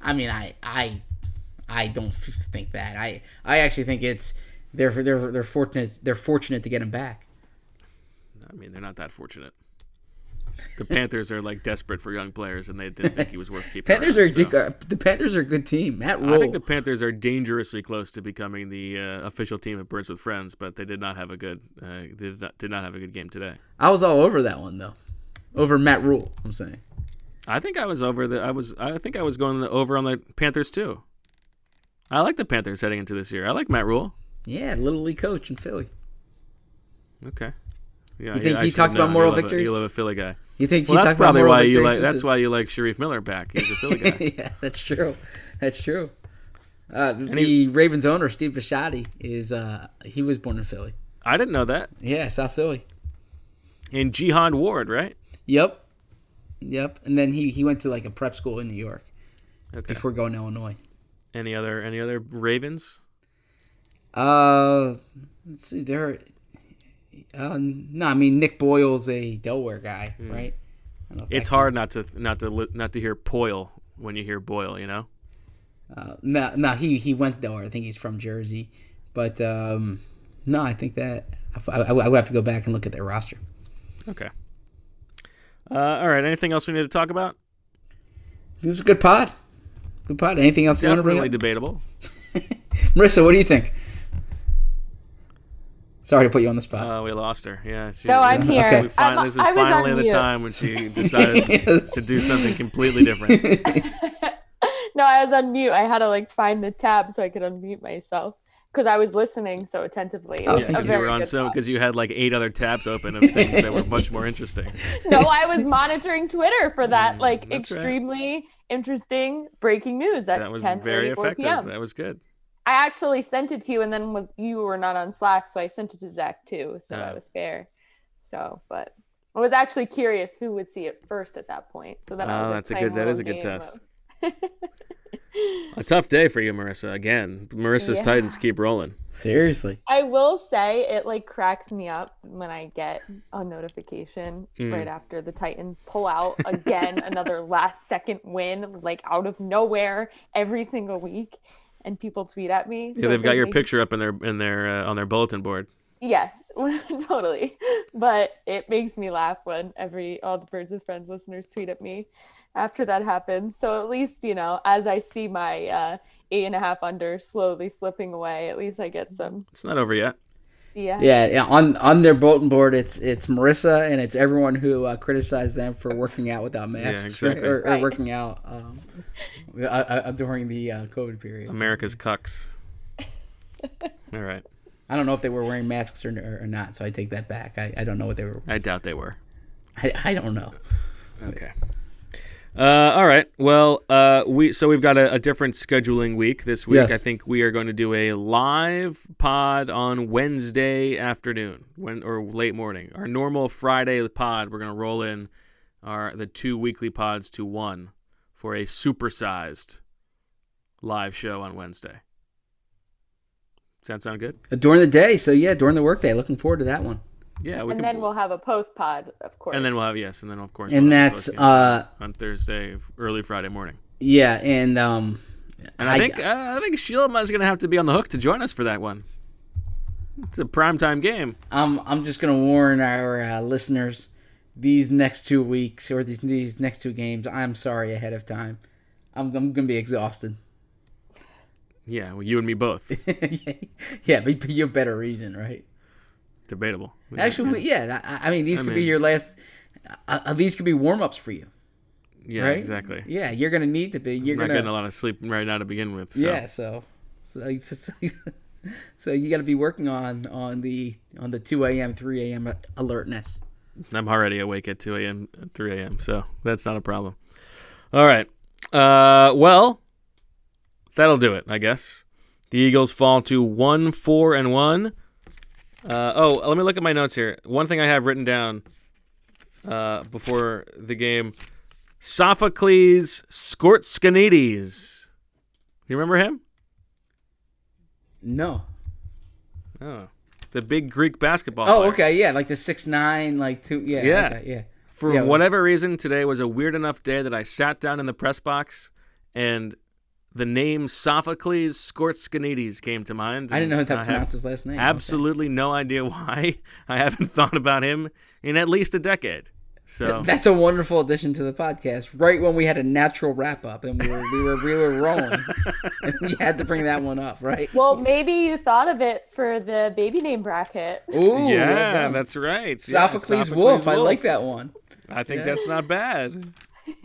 Speaker 6: I mean, I I I don't think that. I I actually think it's they're they're they're fortunate they're fortunate to get him back.
Speaker 5: I mean, they're not that fortunate. The Panthers are like desperate for young players, and they didn't think he was worth keeping.
Speaker 6: Panthers
Speaker 5: around,
Speaker 6: are
Speaker 5: so.
Speaker 6: the Panthers are a good team. Matt Rhule.
Speaker 5: I think the Panthers are dangerously close to becoming the uh, official team of Birds with Friends, but they did not have a good uh, they did not, did not have a good game today.
Speaker 6: I was all over that one though, over Matt Rhule. I'm saying.
Speaker 5: I think I was over the I was I think I was going over on the Panthers too. I like the Panthers heading into this year. I like Matt Rhule.
Speaker 6: Yeah, little league coach in Philly.
Speaker 5: Okay. Yeah,
Speaker 6: You think
Speaker 5: I
Speaker 6: he talked about moral victories?
Speaker 5: A, you love a Philly guy.
Speaker 6: You think he
Speaker 5: well, that's probably why you like. That's
Speaker 6: his-
Speaker 5: why you like Shareef Miller back. He's a Philly guy.
Speaker 6: yeah, that's true. That's true. Uh, the Ravens owner Steve Bisciotti is uh, he was born in Philly.
Speaker 5: I didn't know that.
Speaker 6: Yeah, South Philly.
Speaker 5: And Jihad Ward, right?
Speaker 6: Yep. Yep. And then he, he went to like a prep school in New York
Speaker 5: Okay.
Speaker 6: before going to Illinois.
Speaker 5: Any other any other Ravens?
Speaker 6: Uh, let's see. There. Uh, no, I mean Nick Boyle's a Delaware guy, right? I don't know if
Speaker 5: Hmm. It's hard not to not to not to hear Poyle when you hear Boyle. You know.
Speaker 6: Uh, no, no, he he went to Delaware. I think he's from Jersey, but um, no, I think that I, I, I would have to go back and look at their roster.
Speaker 5: Okay. Uh, all right. Anything else we need to talk about?
Speaker 6: This is a good pod. Good pod. Anything else you want to bring
Speaker 5: Definitely
Speaker 6: up?
Speaker 5: debatable.
Speaker 6: Marissa, what do you think? Sorry to put you on the spot.
Speaker 5: Uh, we lost her. Yeah. She,
Speaker 2: No, I'm here.
Speaker 5: We fin-
Speaker 2: I'm-
Speaker 5: this is
Speaker 2: I was on
Speaker 5: finally the
Speaker 2: mute.
Speaker 5: time when she decided
Speaker 6: Yes.
Speaker 5: to do something completely different.
Speaker 2: No, I was on mute. I had to like find the tab so I could unmute myself because I was listening so attentively.
Speaker 6: Oh,
Speaker 5: Yeah, because you were on
Speaker 2: good
Speaker 5: so because you had like eight other tabs open of things that were much more interesting.
Speaker 2: no, I was monitoring Twitter for that like
Speaker 5: Mm, that's right.
Speaker 2: extremely interesting breaking news at
Speaker 5: That was
Speaker 2: 10
Speaker 5: very effective.
Speaker 2: p.m.
Speaker 5: That was good.
Speaker 2: I actually sent it to you, and then was you were not on Slack, so I sent it to Zach too. So
Speaker 5: Ah.
Speaker 2: that was fair. So, but I was actually curious who would see it first at that point. So then
Speaker 5: Oh,
Speaker 2: was
Speaker 5: that's a good- That is a good test. A tough day for you, Marissa. Again, Marissa's
Speaker 2: Yeah.
Speaker 5: Titans keep rolling.
Speaker 6: Seriously.
Speaker 2: I will say it like cracks me up when I get a notification
Speaker 5: Mm.
Speaker 2: right after the Titans pull out again another last second win like out of nowhere every single week and people tweet at me.
Speaker 5: Yeah,
Speaker 2: So
Speaker 5: they've got your
Speaker 2: make-
Speaker 5: picture up in their in their uh, on their bulletin board.
Speaker 2: Yes, totally. But it makes me laugh when every all the Birds with Friends listeners tweet at me after that happens. So at least you know, as I see my uh, eight and a half under slowly slipping away, at least I get some.
Speaker 5: It's not over yet.
Speaker 2: Yeah.
Speaker 6: Yeah, yeah. On on their bulletin board, it's it's Marissa and it's everyone who uh, criticized them for working out without masks
Speaker 5: exactly.
Speaker 6: or, or
Speaker 2: Right.
Speaker 6: working out um, uh, uh, during the uh, COVID period.
Speaker 5: America's cucks. All right.
Speaker 6: I don't know if they were wearing masks or, or, or not, so I take that back. I, I don't know what they were.
Speaker 5: I doubt they were.
Speaker 6: I, I don't know.
Speaker 5: Okay. Uh, all right. Well, uh, we so we've got a, a different scheduling week this week.
Speaker 6: Yes.
Speaker 5: I think we are going to do a live pod on Wednesday afternoon, when or late morning. Our normal Friday pod, we're going to roll in our the two weekly pods to one for a supersized live show on Wednesday. Does that sound good?
Speaker 6: Uh, During the day, so yeah, during the workday. Looking forward to that one.
Speaker 5: Yeah, we
Speaker 2: and
Speaker 5: can.
Speaker 2: then we'll have a post pod, of course.
Speaker 5: and then we'll have yes, and then of course.
Speaker 6: And
Speaker 5: we'll
Speaker 6: that's uh
Speaker 5: on Thursday, early Friday morning.
Speaker 6: yeah, and um,
Speaker 5: And I, think uh, I think Sheila is going to have to be on the hook to join us for that one. It's a primetime game.
Speaker 6: I'm I'm just gonna warn our uh, listeners these next two weeks or these these next two games. I'm sorry ahead of time. I'm I'm gonna be exhausted.
Speaker 5: Yeah, well, you and me both.
Speaker 6: yeah, but, but you have better reason, right?
Speaker 5: Debatable.
Speaker 6: Actually, we- yeah. I, I mean, these
Speaker 5: I
Speaker 6: could be your last. Uh, uh, these could be warm ups for you,
Speaker 5: yeah,
Speaker 6: right?
Speaker 5: exactly.
Speaker 6: Yeah, you're gonna need to be. You're
Speaker 5: I'm not
Speaker 6: gonna.
Speaker 5: getting a lot of sleep right now to begin with. So.
Speaker 6: Yeah, so so so, so you got to be working on on the on the two a.m. three a.m. alertness.
Speaker 5: I'm already awake at 2 a.m., 3 a.m., so that's not a problem. All right. Uh, well, that'll do it, I guess. The Eagles fall to 1 4 and 1. Uh, oh, let me look at my notes here. One thing I have written down uh, before the game Sophocles Skortskanides. Do you remember him?
Speaker 6: No.
Speaker 5: Oh, the big Greek basketball
Speaker 6: Oh,
Speaker 5: player.
Speaker 6: okay, yeah, like the six nine, like two, yeah,
Speaker 5: Yeah.
Speaker 6: okay, yeah.
Speaker 5: For
Speaker 6: Yeah, well-
Speaker 5: whatever reason, today was a weird enough day that I sat down in the press box and the name Sophocles Skortskanides came to mind.
Speaker 6: I didn't know how to pronounce his last name. Okay.
Speaker 5: Absolutely no idea why. I haven't thought about him in at least a decade. So
Speaker 6: That's a wonderful addition to the podcast. Right when we had a natural wrap up and we were we were we were rolling, you had to bring that one up, right?
Speaker 2: Well, maybe you thought of it for the baby name bracket.
Speaker 6: Ooh,
Speaker 5: yeah,
Speaker 6: that's,
Speaker 5: that's right. Yeah,
Speaker 6: Sophocles, Wulf. I like that one.
Speaker 5: I think
Speaker 6: Yeah.
Speaker 5: that's not bad.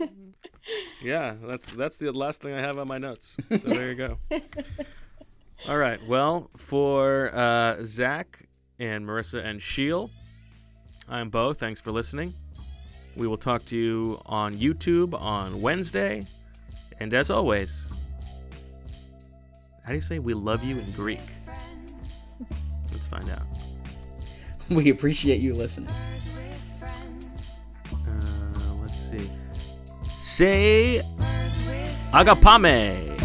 Speaker 5: yeah, that's that's the last thing I have on my notes. So there you go. All right. Well, for uh, Zach and Marissa and Sheil, I'm Bo. Thanks for listening. We will talk to you on YouTube on Wednesday. And as always, how do you say we love you in Greek? Let's find out.
Speaker 6: We appreciate you listening.
Speaker 5: Uh, let's see. Say agapame.